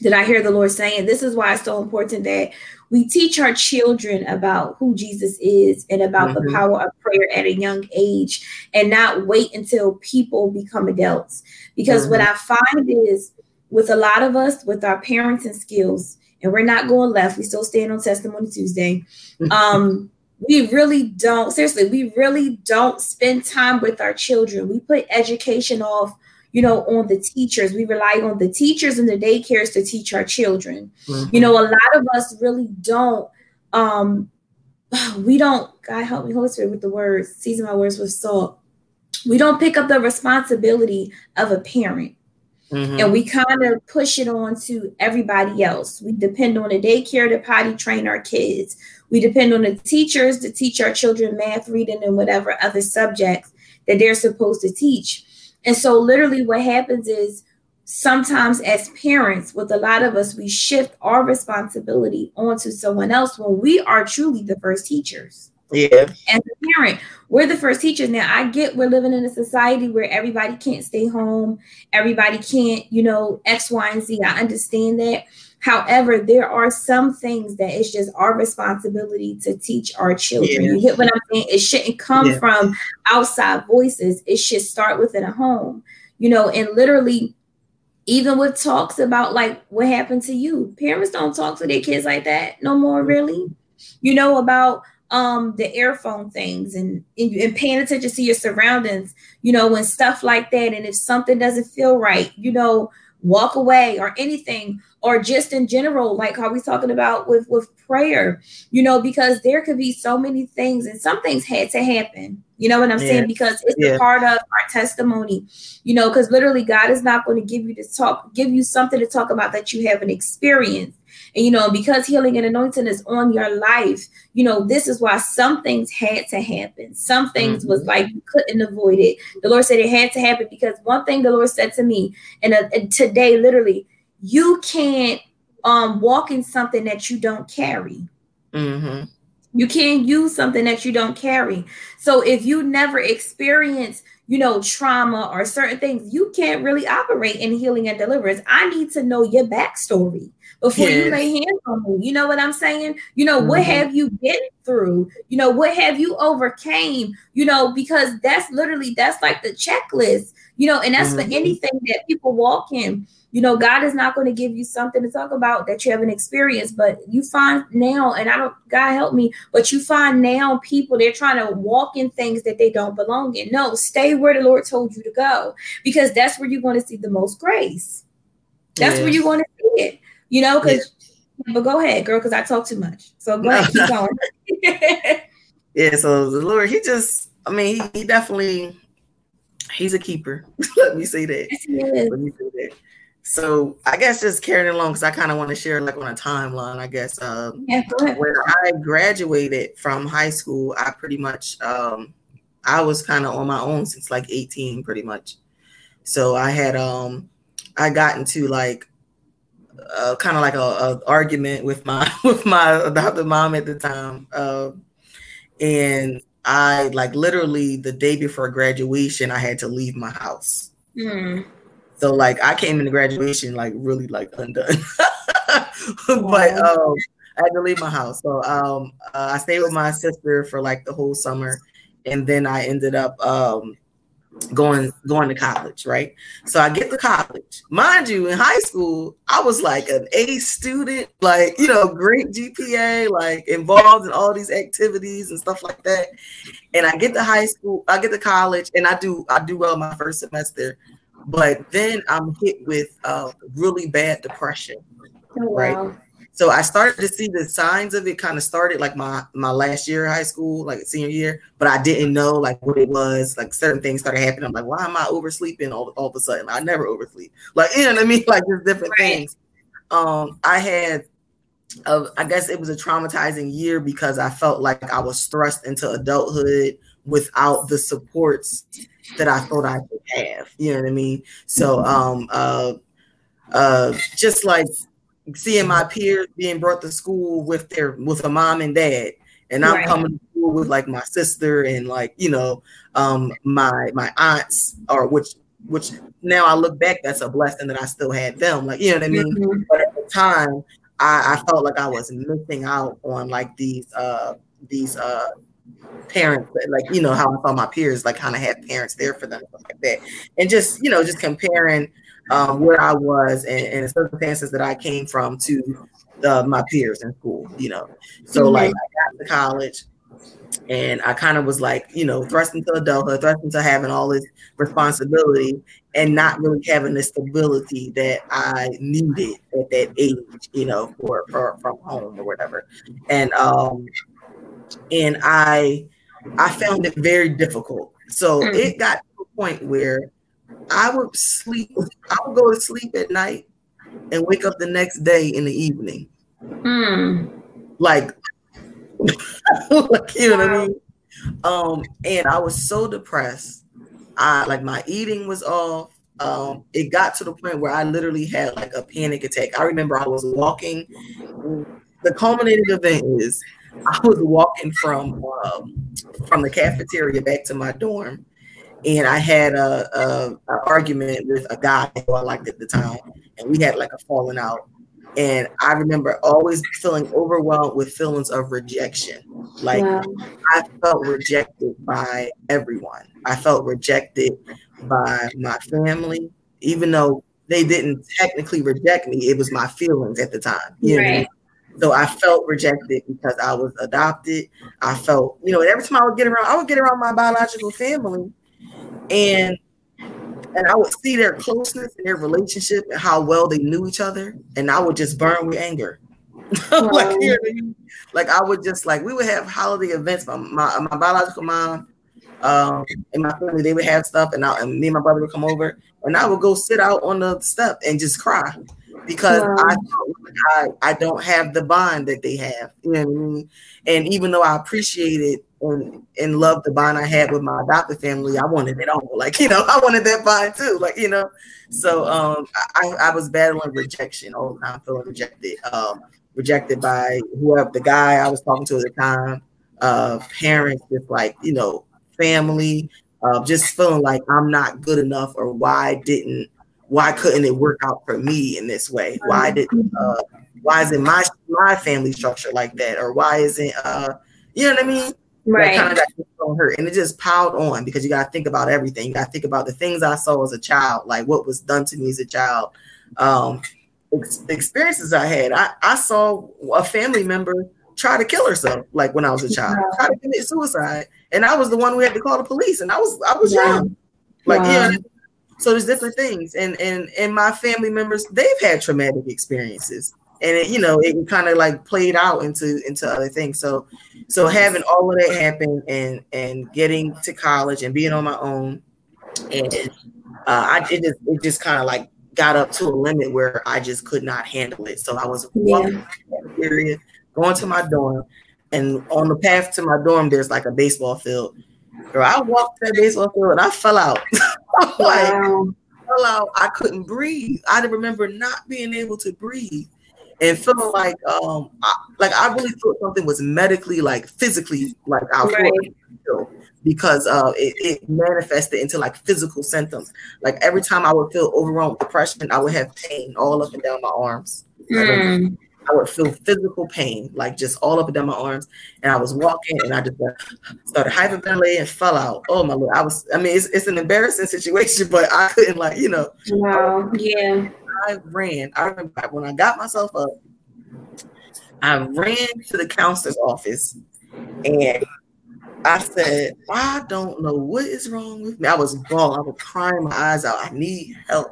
that I hear the Lord saying? This is why it's so important that we teach our children about who Jesus is and about mm-hmm. the power of prayer at a young age and not wait until people become adults. Because mm-hmm. what I find is with a lot of us, with our parenting skills, and we're not going left, we still stand on Testimony Tuesday. Um, we really don't, seriously, we really don't spend time with our children. We put education off you know, on the teachers. We rely on the teachers and the daycares to teach our children. Mm-hmm. You know, a lot of us really don't um we don't God help me, Holy Spirit, with the words, season my words with salt. We don't pick up the responsibility of a parent. Mm-hmm. And we kind of push it on to everybody else. We depend on the daycare to potty train our kids. We depend on the teachers to teach our children math, reading, and whatever other subjects that they're supposed to teach. And so, literally, what happens is sometimes as parents, with a lot of us, we shift our responsibility onto someone else when we are truly the first teachers. Yeah. As a parent, we're the first teachers. Now, I get we're living in a society where everybody can't stay home, everybody can't, you know, X, Y, and Z. I understand that. However, there are some things that it's just our responsibility to teach our children. Yeah. You get what I'm saying? It shouldn't come yeah. from outside voices. It should start within a home, you know, and literally, even with talks about like what happened to you, parents don't talk to their kids like that no more, really. You know, about um the earphone things and, and, and paying attention to your surroundings, you know, when stuff like that. And if something doesn't feel right, you know, walk away or anything or just in general like how we talking about with with prayer you know because there could be so many things and some things had to happen you know what i'm yeah. saying because it's yeah. a part of our testimony you know because literally god is not going to give you to talk give you something to talk about that you haven't experienced and you know, because healing and anointing is on your life, you know, this is why some things had to happen. Some things mm-hmm. was like you couldn't avoid it. The Lord said it had to happen because one thing the Lord said to me, and, uh, and today, literally, you can't um walk in something that you don't carry. Mm-hmm. You can't use something that you don't carry. So if you never experience, you know, trauma or certain things, you can't really operate in healing and deliverance. I need to know your backstory before yes. you lay hands on me. You know what I'm saying? You know, mm-hmm. what have you been through? You know, what have you overcame? You know, because that's literally that's like the checklist, you know, and that's mm-hmm. for anything that people walk in. You know, God is not going to give you something to talk about that you haven't experienced, but you find now, and I don't, God help me, but you find now people they're trying to walk in things that they don't belong in. No, stay where the Lord told you to go because that's where you're going to see the most grace. That's where you're going to see it you know, because yeah. but go ahead, girl, because I talk too much. So go ahead, keep going. yeah, so the Lord, he just, I mean, he, he definitely he's a keeper. Let me say that. Yes, Let me say that. So I guess just carrying along because I kind of want to share like on a timeline. I guess um, yeah, when I graduated from high school, I pretty much um, I was kind of on my own since like 18, pretty much. So I had um I got into like uh, kind of like a, a, argument with my with my adopted mom at the time, uh, and I like literally the day before graduation, I had to leave my house. Mm. So like I came into graduation like really like undone, but um, I had to leave my house. So um, uh, I stayed with my sister for like the whole summer, and then I ended up um, going going to college, right? So I get to college. Mind you, in high school, I was like an A student, like, you know, great GPA, like involved in all these activities and stuff like that. And I get to high school, I get to college and I do I do well my first semester. But then I'm hit with uh really bad depression. Oh, right. Wow. So I started to see the signs of it kind of started like my my last year of high school, like senior year, but I didn't know like what it was. Like certain things started happening. I'm like, why am I oversleeping all, all of a sudden? I never oversleep. Like, you know what I mean? Like just different right. things. Um, I had uh, I guess it was a traumatizing year because I felt like I was thrust into adulthood without the supports that I thought I could have. You know what I mean? So um uh uh just like seeing my peers being brought to school with their with a mom and dad and i'm right. coming to school with like my sister and like you know um my my aunts or which which now i look back that's a blessing that i still had them like you know what i mean mm-hmm. but at the time I, I felt like I was missing out on like these uh these uh parents like you know how I saw my peers like kind of had parents there for them like that and just you know just comparing um, where I was and, and, the circumstances that I came from to the, my peers in school you know so mm-hmm. like I got to college and I kind of was like, you know, thrust into adulthood, thrust into having all this responsibility and not really having the stability that I needed at that age, you know, for, for from home or whatever. And um and I I found it very difficult. So mm. it got to a point where I would sleep, I would go to sleep at night and wake up the next day in the evening. Mm. Like like, you know what I mean? Um, and I was so depressed. I like my eating was off. Um, it got to the point where I literally had like a panic attack. I remember I was walking. The culminating event is I was walking from um, from the cafeteria back to my dorm, and I had a, a, a argument with a guy who I liked at the time, and we had like a falling out. And I remember always feeling overwhelmed with feelings of rejection. Like. I felt rejected by everyone. I felt rejected by my family, even though they didn't technically reject me. It was my feelings at the time. You right. know? So I felt rejected because I was adopted. I felt, you know, every time I would get around, I would get around my biological family. And and I would see their closeness and their relationship and how well they knew each other, and I would just burn with anger. like, like I would just like we would have holiday events. My my, my biological mom um, and my family they would have stuff, and, I, and me and my brother would come over, and I would go sit out on the step and just cry because wow. I I I don't have the bond that they have. You know what I mean? And even though I appreciate it and and love the bond I had with my adopted family, I wanted it all. Like, you know, I wanted that bond too. Like, you know. So um I, I was battling rejection all the time, feeling rejected. Um, rejected by whoever the guy I was talking to at the time, uh, parents, just like, you know, family, uh, just feeling like I'm not good enough or why didn't why couldn't it work out for me in this way? Why didn't uh why isn't my my family structure like that? Or why isn't uh you know what I mean? Right. That kind of hurt. And it just piled on because you gotta think about everything. You gotta think about the things I saw as a child, like what was done to me as a child. Um ex- experiences I had. I, I saw a family member try to kill herself, like when I was a child, yeah. try to commit suicide, and I was the one who had to call the police, and I was I was yeah. young, like yeah. So there's different things, and and and my family members they've had traumatic experiences, and it, you know it kind of like played out into into other things. So so having all of that happen and and getting to college and being on my own, and uh, I it just it just kind of like got up to a limit where I just could not handle it. So I was walking yeah. going to my dorm, and on the path to my dorm, there's like a baseball field. Girl, I walked that baseball field and I fell out. like wow. fell out. I couldn't breathe. I remember not being able to breathe and feeling like um I, like I really thought something was medically like physically like out right because uh, it, it, manifested into like physical symptoms. Like every time I would feel overwhelmed with depression, I would have pain all up and down my arms. Mm. I would feel physical pain, like just all up and down my arms. And I was walking and I just uh, started hyperventilating and fell out. Oh my lord. I was, I mean, it's, it's an embarrassing situation, but I couldn't like, you know. Wow. Yeah. I ran. I remember when I got myself up, I ran to the counselor's office and I said, I don't know what is wrong with me. I was bawling. I was crying my eyes out. I need help.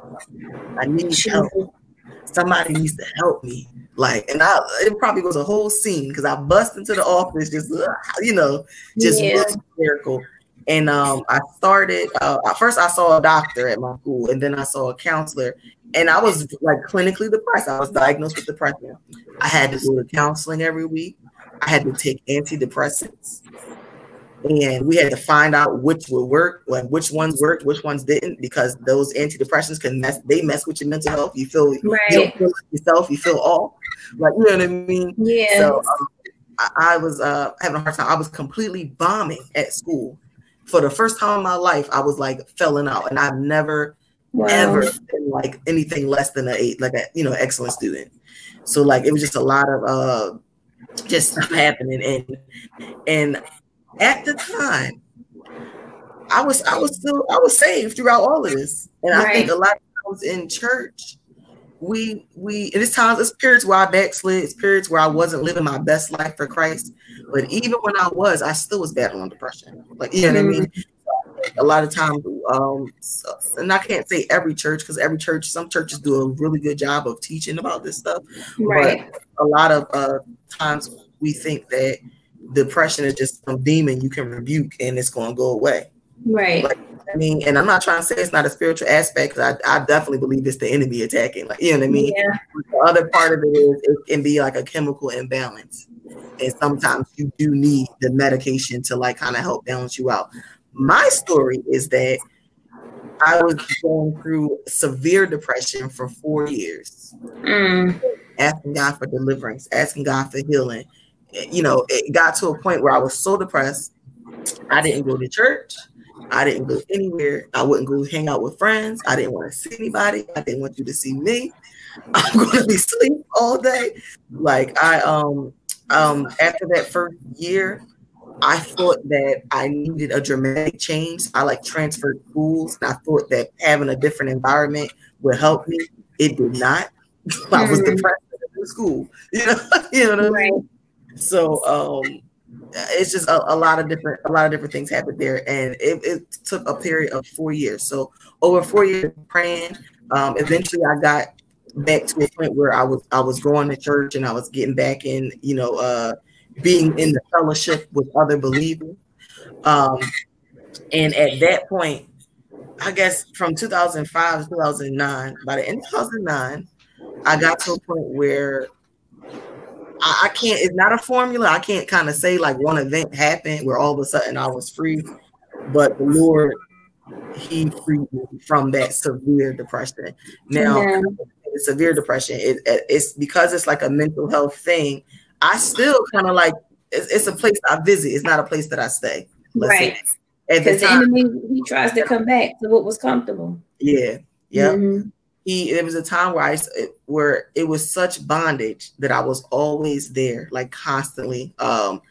I need help. Somebody needs to help me. Like, and I it probably was a whole scene because I bust into the office, just you know, just yeah. hysterical. And um, I started. Uh, first, I saw a doctor at my school, and then I saw a counselor. And I was like clinically depressed. I was diagnosed with depression. I had to go to counseling every week. I had to take antidepressants and we had to find out which would work, like which ones worked, which ones didn't, because those antidepressants can mess. They mess with your mental health. You feel right. you don't feel like yourself. You feel off. Like you know what I mean? Yeah. So um, I, I, was uh, having a hard time. I was completely bombing at school for the first time in my life. I was like felling out, and I've never wow. ever been like anything less than an eight, like a you know excellent student. So like it was just a lot of uh just stuff happening and and at the time I was I was still I was saved throughout all of this. And right. I think a lot of times in church, we we and it's times it's periods where I backslid, it's periods where I wasn't living my best life for Christ. But even when I was, I still was battling depression. Like you know mm-hmm. what I mean? Mm-hmm. A lot of times, um, and I can't say every church because every church, some churches do a really good job of teaching about this stuff. Right. But a lot of uh, times we think that depression is just some demon you can rebuke and it's going to go away. Right. Like, I mean, and I'm not trying to say it's not a spiritual aspect because I, I definitely believe it's the enemy attacking. Like, you know what I mean? Yeah. The other part of it is it can be like a chemical imbalance. And sometimes you do need the medication to like kind of help balance you out. My story is that I was going through severe depression for four years, mm. asking God for deliverance, asking God for healing. You know, it got to a point where I was so depressed, I didn't go to church. I didn't go anywhere. I wouldn't go hang out with friends. I didn't want to see anybody. I didn't want you to see me. I'm going to be sleep all day. Like I um um after that first year, I thought that I needed a dramatic change. I like transferred schools, I thought that having a different environment would help me. It did not. I was mm-hmm. depressed in school. You know, you know what I mean. So um it's just a, a, lot of different a lot of different things happened there. And it, it took a period of four years. So over four years praying um, eventually i got back to a point where i was i was going to church and i was getting back in you know uh, being in the fellowship with other believers. Um, and at that point i guess from 2005 to 2009 by the end of 2009 i got to a point where I, I can't. It's not a formula. I can't kind of say like one event happened where all of a sudden I was free, but the Lord He freed me from that severe depression. Now, yeah. severe depression, it, it's because it's like a mental health thing. I still kind of like it's, it's, a place I visit. It's not a place that I stay. Right. Because the, the enemy he tries to come back to what was comfortable. Yeah. Yeah. Mm-hmm he there was a time where I where it was such bondage that I was always there, like constantly. Um,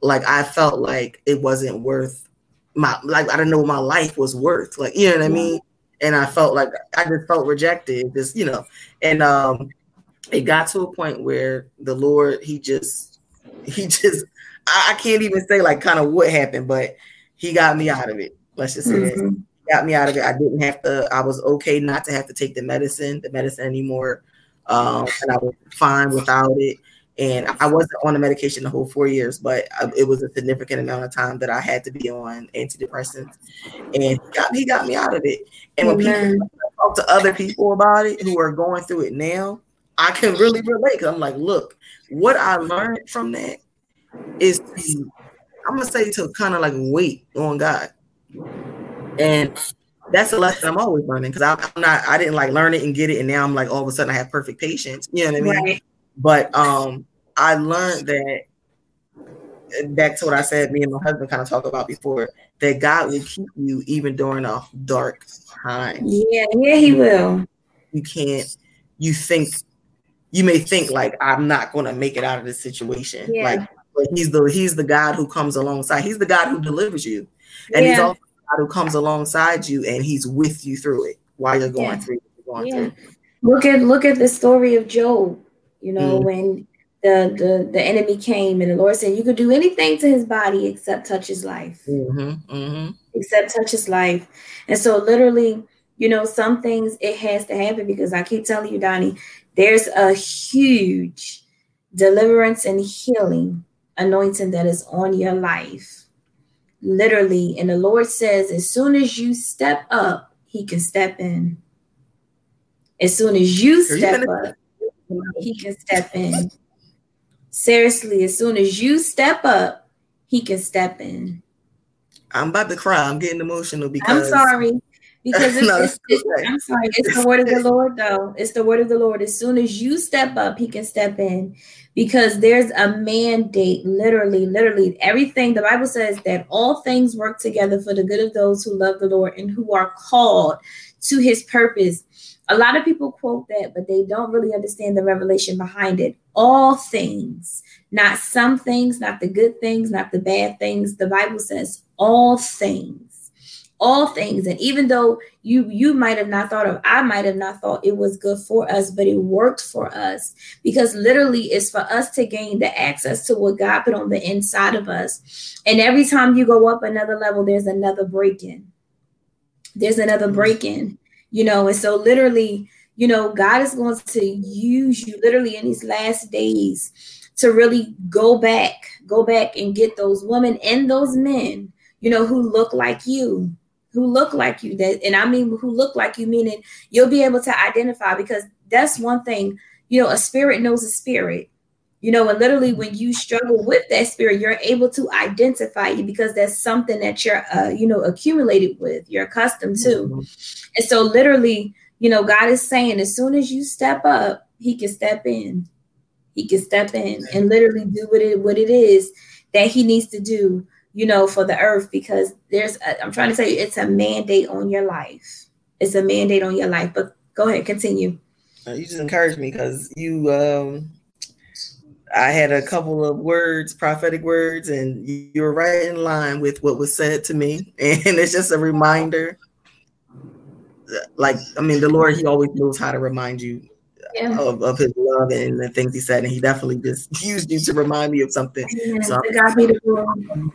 like I felt like it wasn't worth my like I didn't know what my life was worth. Like you know what I mean? And I felt like I just felt rejected, just you know. And um it got to a point where the Lord, he just he just I, I can't even say like kind of what happened, but he got me out of it. Let's just say mm-hmm got me out of it. I didn't have to. I was okay not to have to take the medicine, the medicine anymore, um, and I was fine without it. And I wasn't on the medication the whole four years, but it was a significant amount of time that I had to be on antidepressants, and he got, he got me out of it. And when people talk to other people about it who are going through it now, I can really relate. Cause I'm like, look, what I learned from that is to, I'm gonna say to kind of like wait on God and that's a lesson I'm always learning because I'm not, I didn't like learn it and get it. And now I'm like, all of a sudden I have perfect patience. You know what I mean? Right. But um, I learned that back to what I said, me and my husband kind of talked about before, that God will keep you even during a dark time. Yeah, yeah, he will. You can't, you think, you may think like I'm not gonna make it out of this situation. Yeah. Like but he's the he's the God who comes alongside, he's the God who delivers you. And yeah. he's also God who comes alongside you and he's with you through it while you're going yeah. through you're going yeah. through. Look at look at the story of Job. You know, mm when the, the the enemy came and the Lord said, You could do anything to his body except touch his life. Mm-hmm, mm-hmm. Except touch his life. And so literally, you know, some things it has to happen because I keep telling you, Donnie, there's a huge deliverance and healing anointing that is on your life literally. And the Lord says, as soon as you step up, He can step in. As soon as you step up, He can step in. Seriously, as soon as you step up, He can step in. I'm about to cry. I'm getting emotional because I'm sorry. Because it's, no, it's, it's, I'm sorry, it's the word of the Lord, though. It's the word of the Lord. As soon as you step up, He can step in because there's a mandate, literally, literally. Everything the Bible says that all things work together for the good of those who love the Lord and who are called to His purpose. A lot of people quote that, but they don't really understand the revelation behind it. All things, not some things, not the good things, not the bad things. The Bible says all things all things. And even though you you might have not thought of i might have not thought it was good for us but it worked for us. Because literally it's for us to gain the access to what god put on the inside of us. And every time you go up another level there's another break-in. There's another break-in you know? And so literally you know god is going to use you literally in these last days to really go back go back and get those women and those men you know who look like you who look like you that and i mean who look like you meaning you'll be able to identify because that's one thing you know a spirit knows a spirit. You know and literally when you struggle with that spirit you're able to identify you because that's something that you're uh, you know accumulated with you're accustomed to. And so literally you know god is saying as soon as you step up he can step in. He can step in and literally do what it what it is that he needs to do you know, for the earth because there's, i am trying to tell you, it's a mandate on your life. It's a mandate on your life. But go ahead, continue. Uh, you just encouraged me because you, um, I had a couple of words, prophetic words, and you were right in line with what was said to me. And it's just a reminder. Like, I mean, the Lord, He always knows how to remind you yeah. of, of his love and the things he said. And he definitely just used you to remind me of something. Yeah, so, God be the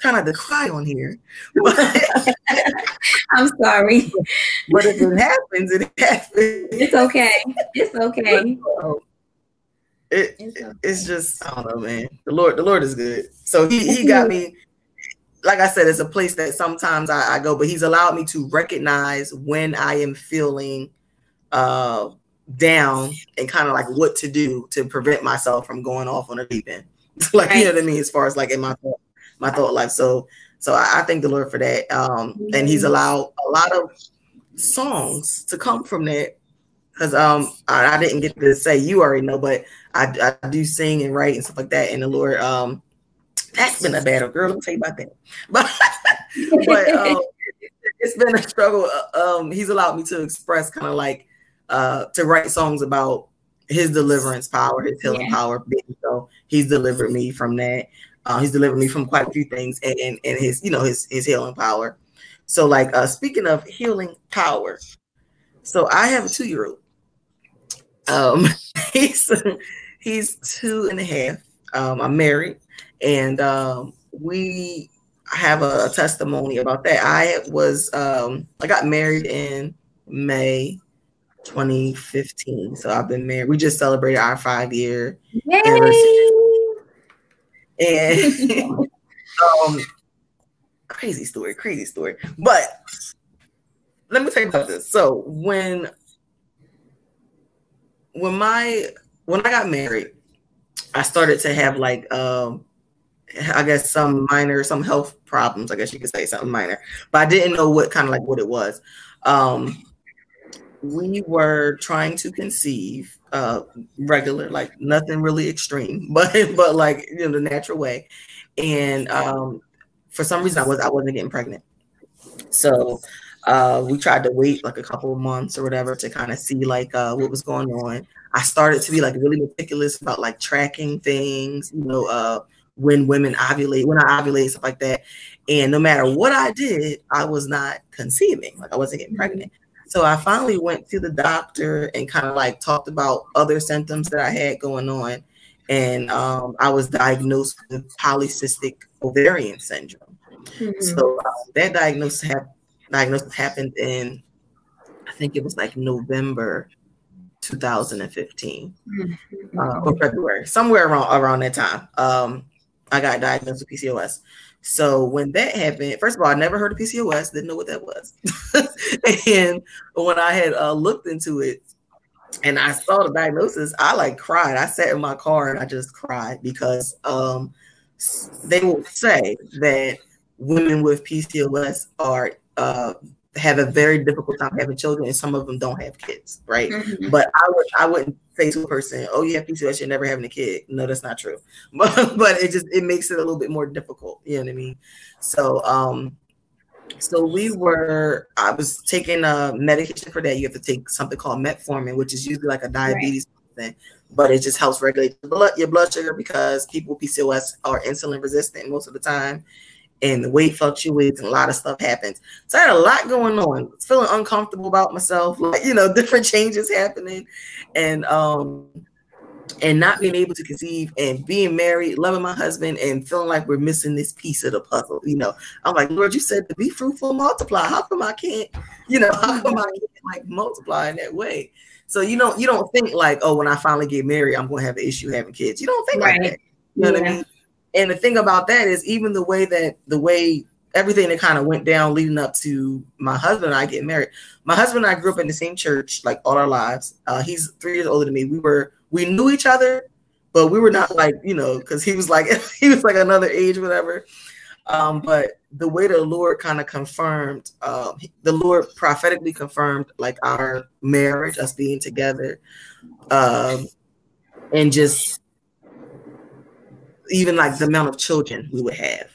kind of to cry on here. I'm sorry. But if it happens, it happens. It's okay. It's okay. It, it's, okay. it's just I don't know, man. The Lord, the Lord is good. So he he got me. Like I said, it's a place that sometimes I, I go, but he's allowed me to recognize when I am feeling uh down and kind of like what to do to prevent myself from going off on a deep end. like right. you know what I mean, as far as like in my thought my thought life. So so I, I thank the Lord for that. Um, and He's allowed a lot of songs to come from that because um I, I, didn't get to say you already know, but I, I do sing and write and stuff like that. And the Lord um that's been a battle, girl. Let me tell you about that. But but um, it's been a struggle. Uh, um, he's allowed me to express kind of like uh to write songs about his deliverance power, his healing yeah. power. So he's delivered me from that. Uh, he's delivered me from quite a few things and, and, and his, you know, his his healing power. So, like uh speaking of healing power, so I have a two-year-old. Um he's he's two and a half. Um, I'm married and um we have a, testimony about that. I was um I got married in May 2015. So I've been married. We just celebrated our five year anniversary. And um, crazy story, crazy story. But let me tell you about this. So when when my when I got married, I started to have like um I guess some minor, some health problems. I guess you could say something minor, but I didn't know what kind of like what it was. Um, we were trying to conceive uh regular like nothing really extreme but but like you know the natural way. And um for some reason i was i wasn't getting pregnant. So uh we tried to wait like a couple of months or whatever to kind of see like uh what was going on. I started to be like really meticulous about like tracking things you know uh when women ovulate when i ovulate stuff like that. And no matter what i did i was not conceiving. Like i wasn't getting pregnant so I finally went to the doctor and kind of like talked about other symptoms that I had going on. And um, I was diagnosed with polycystic ovarian syndrome. Mm-hmm. So uh, that diagnosis, ha- diagnosis happened in, I think it was like November 2015 mm-hmm. uh, or February, somewhere around around that time. Um, I got diagnosed with PCOS. So when that happened, first of all, I never heard of PCOS, didn't know what that was. and when I had uh, looked into it and I saw the diagnosis, I like cried. I sat in my car and I just cried because um, they will say that women with PCOS are uh, have a very difficult time having children, and some of them don't have kids, right? Mm-hmm. But I would I wouldn't say to a person, "Oh, you have PCOS, you're never having a kid." No, that's not true. But but it just it makes it a little bit more difficult. You know what I mean? So um, so we were I was taking a medication for that. You have to take something called metformin, which is usually like a diabetes right. thing, but it just helps regulate your blood your blood sugar because people with PCOS are insulin resistant most of the time and the weight fluctuates and a lot of stuff happens. So I had a lot going on, feeling uncomfortable about myself, like you know, different changes happening, and um and not being able to conceive and being married, loving my husband, and feeling like we're missing this piece of the puzzle. You know, I'm like, Lord, you said to be fruitful, multiply. How come I can't, you know, how come I can't like multiply in that way? So you don't you don't think like, oh, when I finally get married, I'm gonna have an issue having kids. You don't think right. like that. You know yeah. what I mean? And the thing about that is even the way that the way everything that kind of went down leading up to my husband and I getting married. My husband and I grew up in the same church like all our lives. Uh, he's three years older than me. We were we knew each other, but we were not like you know because he was like he was like another age, whatever. Um, but the way the Lord kind of confirmed, uh, the Lord prophetically confirmed like our marriage, us being together, um, and just even like the amount of children we would have.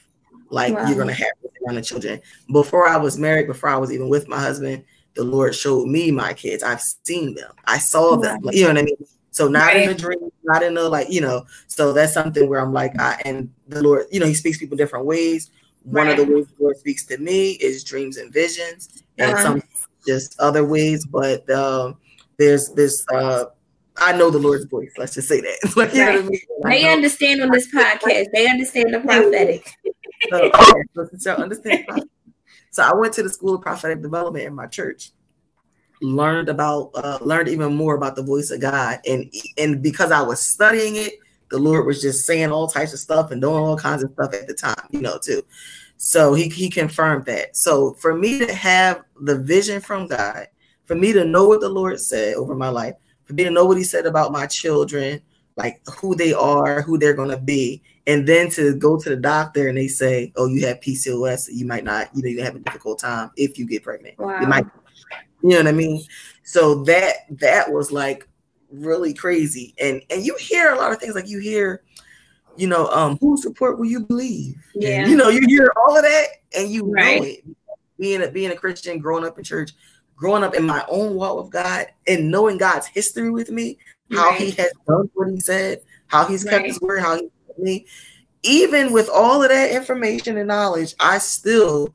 Like wow. you're gonna have this amount of children. Before I was married, before I was even with my husband, the Lord showed me my kids. I've seen them. I saw them. Like, you know what I mean? So not right. in a dream, not in a like, you know. So that's something where I'm like, I and the Lord, you know, He speaks people different ways. One right. of the ways the Lord speaks to me is dreams and visions, and uh-huh. some just other ways. But um, there's this uh I know the Lord's voice. Let's just say that. like, right. I mean? They understand on this podcast. They understand the prophetic. so, so, understand. So I went to the School of Prophetic Development in my church, learned about, uh, learned even more about the voice of God, and and because I was studying it, the Lord was just saying all types of stuff and doing all kinds of stuff at the time, you know, too. So he he confirmed that. So for me to have the vision from God, for me to know what the Lord said over my life, to know what he said about my children, like who they are, who they're gonna be, and then to go to the doctor and they say, "Oh, you have PCOS, you might not, you know, you have a difficult time if you get pregnant. Wow. You might, you know what I mean." So that that was like really crazy, and and you hear a lot of things like you hear, you know, um, whose report will you believe? Yeah, and, you know, you hear all of that, and you right. know it. Being a being a Christian, growing up in church, growing up in my own walk with God and knowing God's history with me, how right. He has done what He said, how He's kept right. His word, how He me. Even with all of that information and knowledge, I still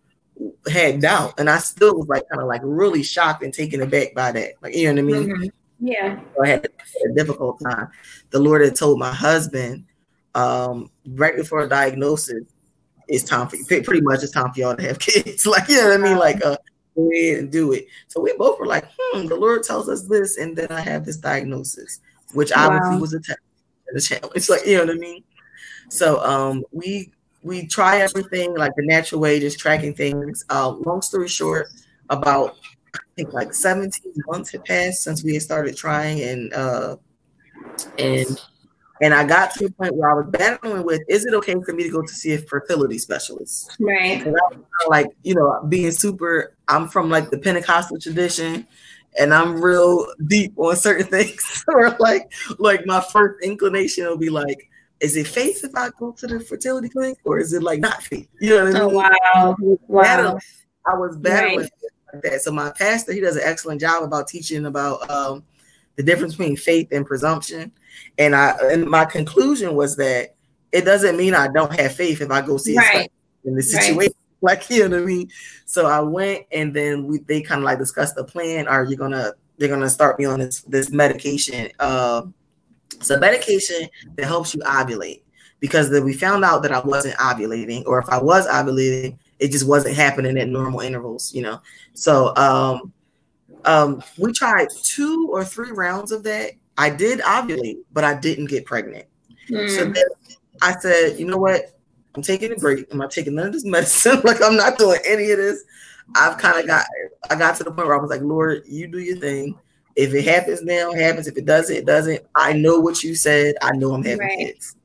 had doubt, and I still was like kind of like really shocked and taken aback by that. Like you know what I mean? Mm-hmm. Yeah. So I had a difficult time. The Lord had told my husband um, right before a diagnosis, it's time for you. Pretty much, it's time for y'all to have kids. like you know what I mean? Like uh, go ahead and do it. So we both were like, hmm, the Lord tells us this, and then I have this diagnosis, which wow. obviously was a, test, a challenge. Like, you know what I mean? So um we we try everything like the natural way, just tracking things. Uh, long story short, about I think like 17 months had passed since we had started trying and uh and and I got to a point where I was battling with, is it okay for me to go to see a fertility specialist? Right. And I was like, you know, being super, I'm from like the Pentecostal tradition and I'm real deep on certain things. or like, like my first inclination will be like, is it faith if I go to the fertility clinic or is it like not faith? You know what I mean? Oh, wow. wow. I was battling right. like that. So my pastor, he does an excellent job about teaching about um, the difference between faith and presumption. And I and my conclusion was that it doesn't mean I don't have faith if I go see right. in the situation. Right. Like you know what I mean? So I went and then we they kind of like discussed the plan. Are you gonna they're gonna start me on this this medication? Uh, so medication that helps you ovulate because then we found out that I wasn't ovulating, or if I was ovulating, it just wasn't happening at normal intervals, you know. So um, um, we tried two or three rounds of that. I did ovulate, but I didn't get pregnant. Mm. So then I said, you know what? I'm taking a break. I'm not taking none of this medicine. like I'm not doing any of this. I've kind of got I got to the point where I was like, Lord, you do your thing. If it happens now, it happens. If it doesn't, it doesn't. I know what you said. I know I'm having right. kids.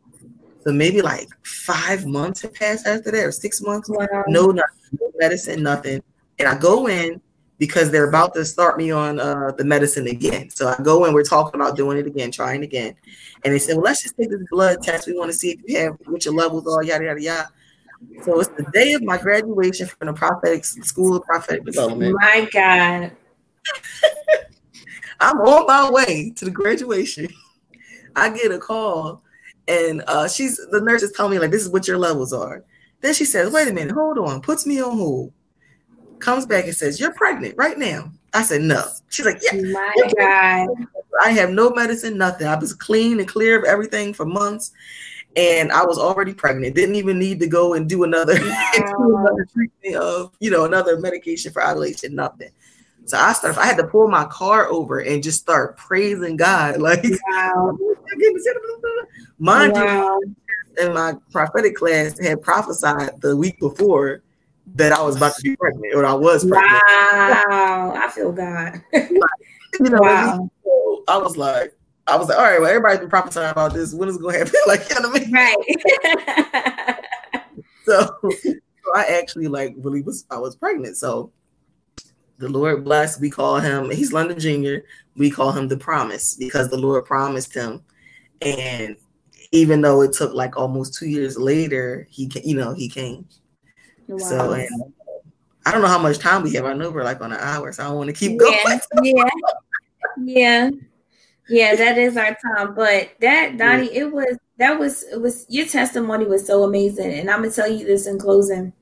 So maybe like five months have passed after that, or six months. Wow. No, nothing, no medicine, nothing. And I go in because they're about to start me on uh, the medicine again. So I go in, we're talking about doing it again, trying again. And they said, well, let's just take this blood test. We want to see if you have what your levels are, yada, yada, yada. So it's the day of my graduation from the prophetic school of prophetic development. My God. I'm on my way to the graduation. I get a call and uh, she's the nurse is telling me like this is what your levels are. Then she says, wait a minute, hold on, puts me on hold comes back and says, You're pregnant right now. I said, No. She's like, Yeah. My God. I have no medicine, nothing. I was clean and clear of everything for months. And I was already pregnant. Didn't even need to go and do another, wow. another treatment of, you know, another medication for ovulation, nothing. So I started, I had to pull my car over and just start praising God. Like, wow. Oh mind wow. you, in my prophetic class had prophesied the week before that I was about to be pregnant or I was pregnant. Wow, I feel God. you know, wow. I was like, I was like, all right, well, everybody's been prophesying about this. When is it gonna happen? like, you know what I mean? Right. so, so I actually like really was I was pregnant. So the Lord blessed. We call him, he's London Jr. We call him the promise because the Lord promised him. And even though it took like almost two years later, he you know, he came. Wow. So and I don't know how much time we have. I know we're like on an hour, so I don't want to keep going. Yeah, yeah, yeah. That is our time. But that Donnie, yeah. it was that was it was your testimony was so amazing, and I'm gonna tell you this in closing.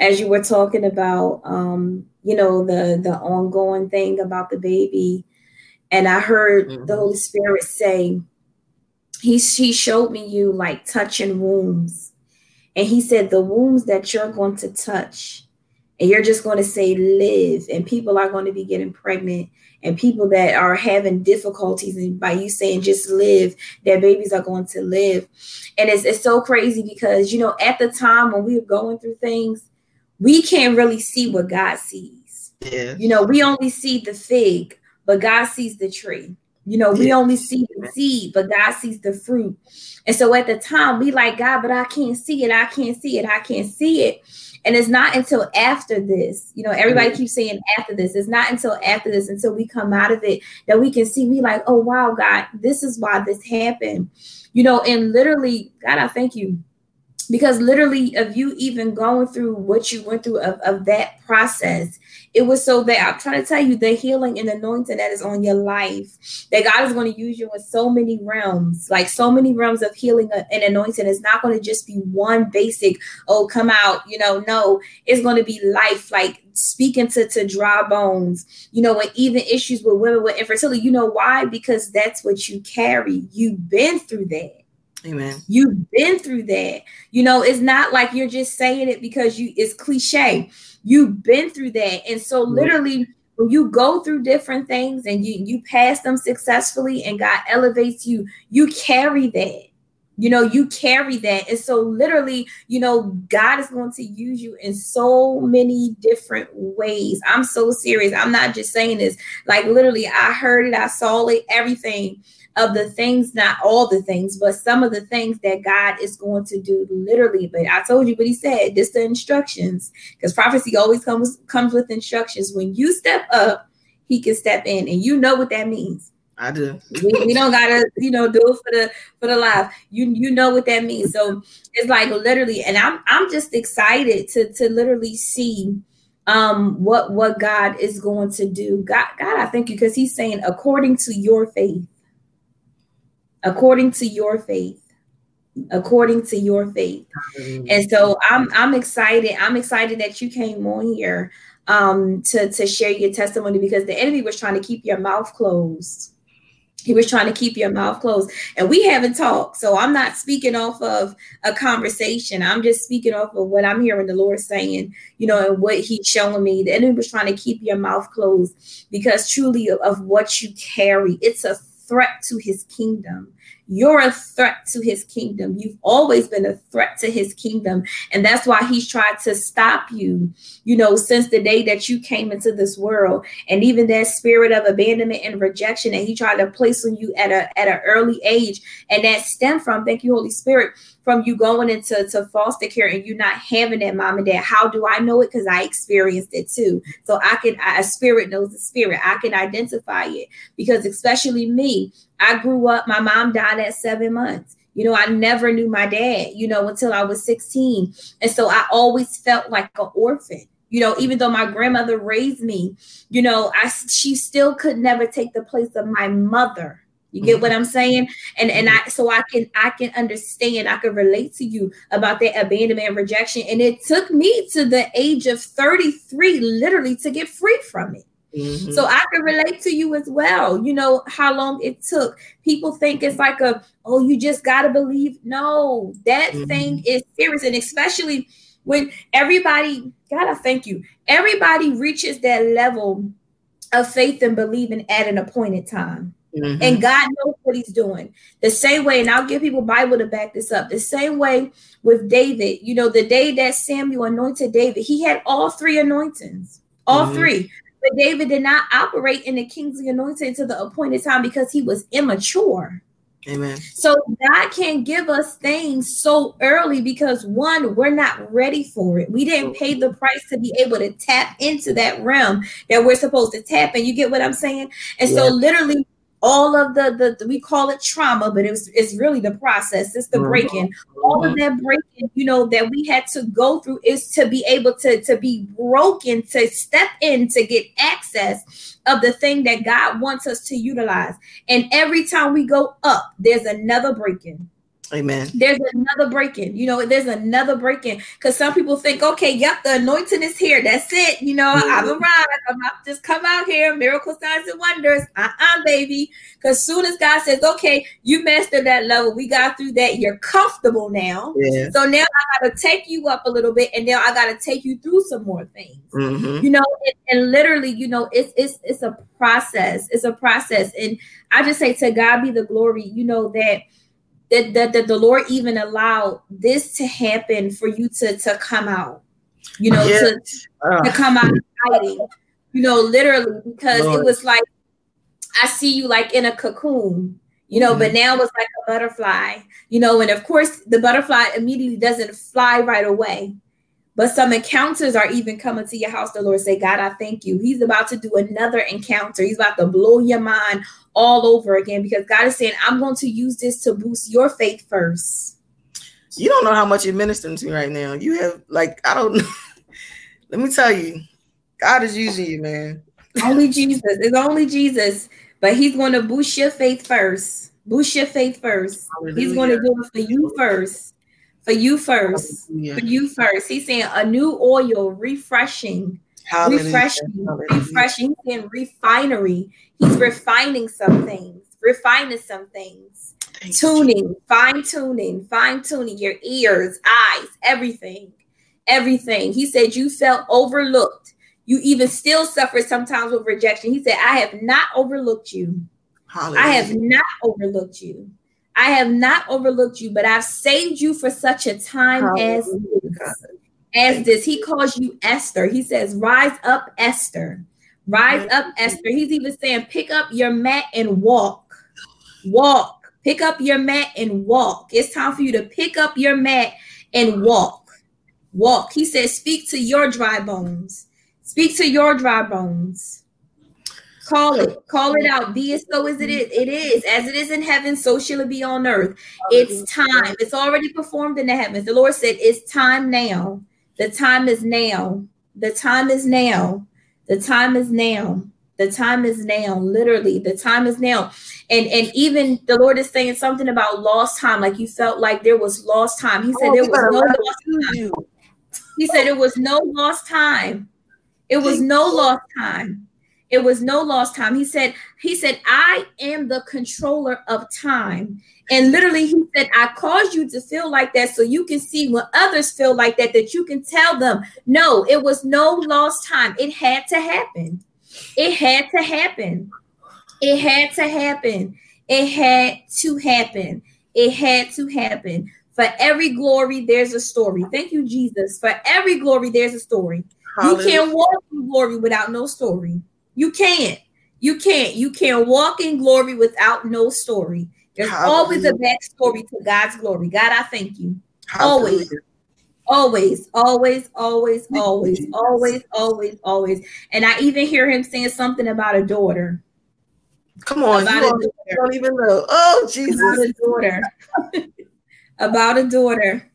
As you were talking about, um, you know, the the ongoing thing about the baby, and I heard mm-hmm. the Holy Spirit say, He He showed me you like touching wombs and he said, The wombs that you're going to touch, and you're just going to say, live, and people are going to be getting pregnant, and people that are having difficulties, and by you saying just live, their babies are going to live. And it's, it's so crazy because, you know, at the time when we were going through things, we can't really see what God sees. Yeah. You know, we only see the fig, but God sees the tree. You know, we only see the seed, but God sees the fruit. And so at the time, we like, God, but I can't see it. I can't see it. I can't see it. And it's not until after this, you know, everybody mm-hmm. keeps saying after this. It's not until after this, until we come out of it, that we can see, we like, oh, wow, God, this is why this happened. You know, and literally, God, I thank you because literally of you even going through what you went through of, of that process it was so that i'm trying to tell you the healing and anointing that is on your life that god is going to use you in so many realms like so many realms of healing and anointing it's not going to just be one basic oh come out you know no it's going to be life like speaking to, to dry bones you know and even issues with women with infertility you know why because that's what you carry you've been through that Amen. You've been through that. You know, it's not like you're just saying it because you it's cliche. You've been through that. And so literally when you go through different things and you you pass them successfully and God elevates you, you carry that. You know, you carry that. And so literally, you know, God is going to use you in so many different ways. I'm so serious. I'm not just saying this. Like literally, I heard it, I saw it, everything of the things, not all the things, but some of the things that God is going to do literally. But I told you what he said, just the instructions, because prophecy always comes comes with instructions. When you step up, he can step in, and you know what that means. I do. we, we, don't gotta, you know, do it for the for the live. You you know what that means. So it's like literally, and I'm I'm just excited to to literally see um what what God is going to do. God, God, I thank you because He's saying according to your faith according to your faith according to your faith and so i'm i'm excited i'm excited that you came on here um to to share your testimony because the enemy was trying to keep your mouth closed he was trying to keep your mouth closed. And we haven't talked so i'm not speaking off of a conversation. I'm just speaking off of what i'm hearing the lord saying you know and what he's showing me. The enemy was trying to keep your mouth closed because truly of, of what you carry. It's a threat to his kingdom. You're a threat to his kingdom. You've always been a threat to his kingdom. And that's why he's tried to stop you, you know, since the day that you came into this world. And even that spirit of abandonment and rejection that he tried to place on you at a at an early age. And that stemmed from, thank you, Holy Spirit, from you going into to foster care and you not having that mom and dad. How do I know it? Because I experienced it too. So I can, a spirit knows the spirit. I can identify it because, especially me, I grew up, my mom died at seven months. You know, I never knew my dad, you know, until I was 16. And so I always felt like an orphan you know even though my grandmother raised me you know i she still could never take the place of my mother you get what mm-hmm. I'm saying? And and I so I can I can understand, I can relate to you about that abandonment and rejection. And it took me to the age of 33 literally to get free from it. Mm-hmm. So I can relate to you as well. You know how long it took. People think it's like a oh, you just gotta believe. No, that mm-hmm. thing is serious, and especially when everybody, God, I thank you. Everybody reaches that level of faith and believing at an appointed time. Mm-hmm. And God knows what he's doing. The same way, and I'll give people Bible to back this up. The same way with David, you know, the day that Samuel anointed David, he had all three anointings, all mm-hmm. three. But David did not operate in the kingly anointing until the appointed time because he was immature. Amen. So God can give us things so early because one, we're not ready for it. We didn't pay the price to be able to tap into that realm that we're supposed to tap. And you get what I'm saying? And yeah. so literally all of the, the we call it trauma, but it was it's really the process. It's the mm-hmm. breaking. All of that breaking, you know, that we had to go through is to be able to to be broken, to step in, to get access of the thing that God wants us to utilize. And every time we go up, there's another breaking. Amen. There's another breaking. You know, there's another breaking because some people think, okay, yep, the anointing is here. That's it. You know, mm-hmm. I've arrived. I'm not just come out here, miracle signs and wonders. Uh-uh, baby. Because soon as God says, okay, you mastered that level, we got through that. You're comfortable now. Yeah. So now I gotta take you up a little bit, and now I gotta take you through some more things. Mm-hmm. You know, and, and literally, you know, it's it's it's a process. It's a process, and I just say to God be the glory. You know that that, that, that the Lord even allowed this to happen for you to, to come out, you know, yeah. to, uh. to come out fighting, you know, literally, because Lord. it was like, I see you like in a cocoon, you know, mm-hmm. but now it's like a butterfly, you know, and of course the butterfly immediately doesn't fly right away. But some encounters are even coming to your house. The Lord say, God, I thank you. He's about to do another encounter. He's about to blow your mind all over again because God is saying, I'm going to use this to boost your faith first. You don't know how much you're ministering to me right now. You have, like, I don't. Let me tell you, God is using you, man. only Jesus. It's only Jesus. But He's going to boost your faith first. Boost your faith first. Hallelujah. He's going to do it for you first. For you first. Hallelujah. For you first. He's saying a new oil, refreshing Hallelujah. refreshing, Hallelujah. refreshing, and refinery. He's refining some things, refining some things, Thank tuning, fine tuning, fine tuning your ears, eyes, everything, everything. He said you felt overlooked. You even still suffer sometimes with rejection. He said, I have not overlooked you. Hallelujah. I have not overlooked you. I have not overlooked you, but I've saved you for such a time Hallelujah. as this as this. He calls you Esther. He says, Rise up, Esther. Rise up, Esther. He's even saying, Pick up your mat and walk. Walk. Pick up your mat and walk. It's time for you to pick up your mat and walk. Walk. He says, Speak to your dry bones. Speak to your dry bones. Call it, call it out. Be it so as it is. It is as it is in heaven, so shall it be on earth. It's time. It's already performed in the heavens. The Lord said, It's time now. The time is now. The time is now. The time is now. The time is now. Literally, the time is now. And and even the Lord is saying something about lost time. Like you felt like there was lost time. He said oh, there was no lost time. He said it was no lost time. It was no lost time. It was no lost time. He said, He said, I am the controller of time. And literally, he said, I caused you to feel like that so you can see when others feel like that, that you can tell them, no, it was no lost time. It had to happen. It had to happen. It had to happen. It had to happen. It had to happen. For every glory, there's a story. Thank you, Jesus. For every glory, there's a story. Hallelujah. You can't walk in glory without no story. You can't. You can't. You can't walk in glory without no story. There's Hallelujah. always a backstory to God's glory. God, I thank you. Hallelujah. Always. Always, always, always, always, always, always, always. And I even hear him saying something about a daughter. Come on, about you don't, don't even know. Oh, Jesus. About a daughter. about a daughter.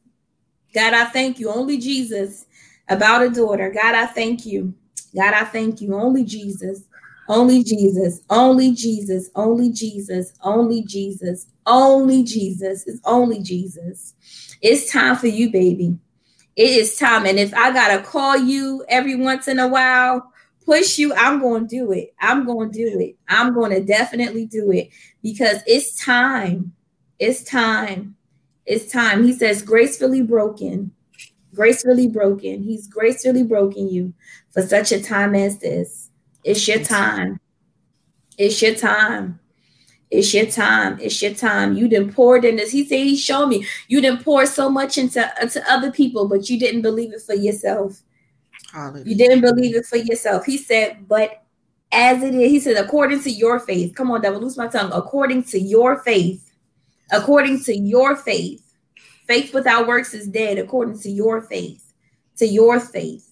God, I thank you. Only Jesus. About a daughter. God, I thank you. God, I thank you. Only Jesus. Only Jesus. Only Jesus. Only Jesus. Only Jesus. Only Jesus. It's only Jesus. It's time for you, baby. It is time. And if I gotta call you every once in a while, push you, I'm gonna do it. I'm gonna do it. I'm gonna definitely do it because it's time. It's time. It's time. He says, gracefully broken, gracefully broken. He's gracefully broken you for such a time as this. It's your time. It's your time. It's your time. It's your time. You didn't pour it in this. He said he showed me. You didn't pour so much into, into other people, but you didn't believe it for yourself. Hallelujah. You didn't believe it for yourself. He said, but as it is, he said, according to your faith. Come on, devil, lose my tongue. According to your faith according to your faith. Faith without works is dead, according to your faith, to your faith,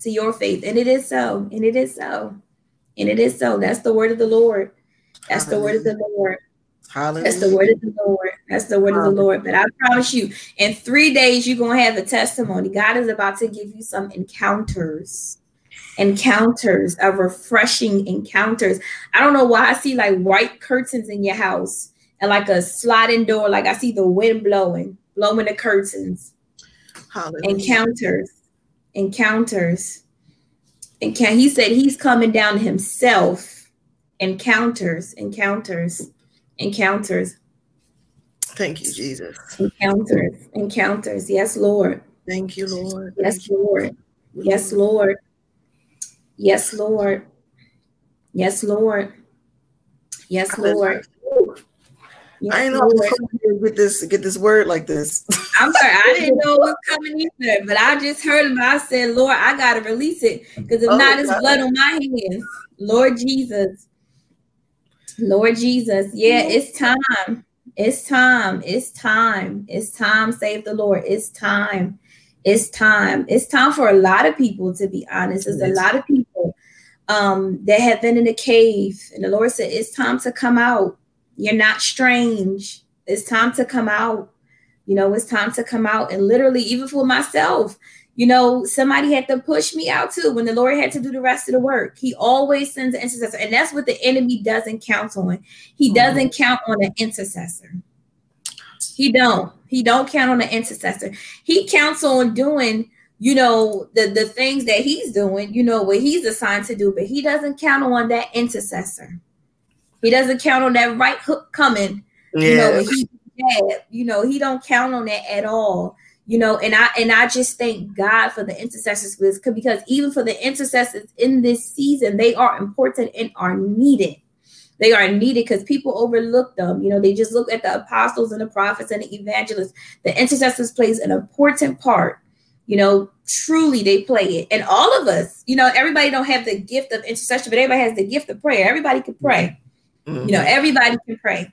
to your faith. And it is so, and it is so, and it is so. That's the word of the Lord. That's Hallelujah. the word of the Lord. Hallelujah. That's the word of the Lord. That's the word Hallelujah. of the Lord. But I promise you, in three days, you're going to have a testimony. God is about to give you some encounters encounters of refreshing encounters. I don't know why I see like white curtains in your house and like a sliding door. Like I see the wind blowing, blowing the curtains. Hallelujah. Encounters, encounters. And can he said he's coming down himself. Encounters, encounters, encounters. Thank you, Jesus. Encounters, encounters. Yes, Lord. Thank you, Lord. Yes, Lord. Yes, Lord. Yes, Lord. Yes, Lord. Yes, Lord. Yes, I didn't know I was get this get this word like this. I'm sorry, I didn't know was coming either, but I just heard him. I said, Lord, I gotta release it because if oh, not, it's blood on my hands. Lord Jesus. Lord Jesus. Yeah, it's time. It's time. It's time. It's time. Save the Lord. It's time. It's time. It's time for a lot of people, to be honest. There's a lot of people um, that have been in a cave, and the Lord said, It's time to come out. You're not strange. It's time to come out. You know, it's time to come out. And literally, even for myself, you know, somebody had to push me out too when the Lord had to do the rest of the work. He always sends an intercessor. And that's what the enemy doesn't count on. He doesn't count on an intercessor. He don't. He don't count on an intercessor. He counts on doing, you know, the the things that he's doing, you know, what he's assigned to do, but he doesn't count on that intercessor. He doesn't count on that right hook coming. Yeah. You know, he you know, he don't count on that at all. You know, and I and I just thank God for the intercessors because even for the intercessors in this season, they are important and are needed. They are needed because people overlook them. You know, they just look at the apostles and the prophets and the evangelists. The intercessors plays an important part. You know, truly they play it. And all of us, you know, everybody don't have the gift of intercession, but everybody has the gift of prayer. Everybody can pray. Mm-hmm. You know, everybody can pray.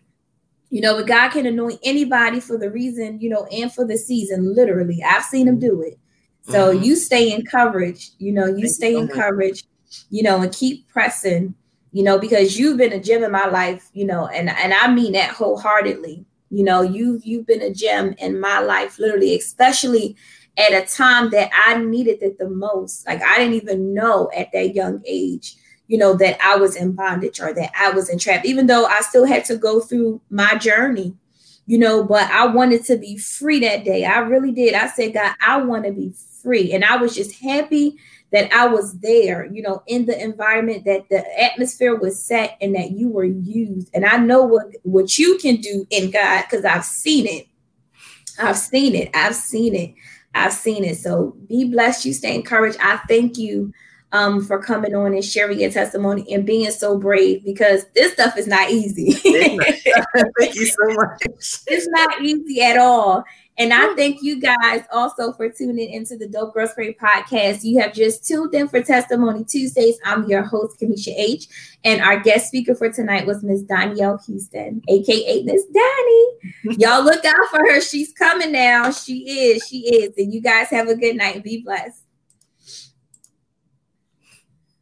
You know, but God can anoint anybody for the reason, you know, and for the season, literally. I've seen him do it. So mm-hmm. you stay in coverage, you know, you Thank stay you in coverage, you know, and keep pressing, you know, because you've been a gem in my life, you know, and and I mean that wholeheartedly. You know, you've you've been a gem in my life, literally, especially at a time that I needed it the most. Like I didn't even know at that young age you know, that I was in bondage or that I was entrapped, even though I still had to go through my journey, you know, but I wanted to be free that day. I really did. I said, God, I want to be free. And I was just happy that I was there, you know, in the environment that the atmosphere was set and that you were used. And I know what, what you can do in God because I've seen it. I've seen it. I've seen it. I've seen it. So be blessed. You stay encouraged. I thank you um, for coming on and sharing your testimony and being so brave because this stuff is not easy. Thank you so much. It's not easy at all. And I thank you guys also for tuning into the Dope Girlz Pray podcast. You have just tuned in for Testimony Tuesdays. I'm your host, Kamisha H. And our guest speaker for tonight was Miss Donielle Houston, aka Miss Danny. Y'all look out for her. She's coming now. She is. She is. And you guys have a good night. Be blessed.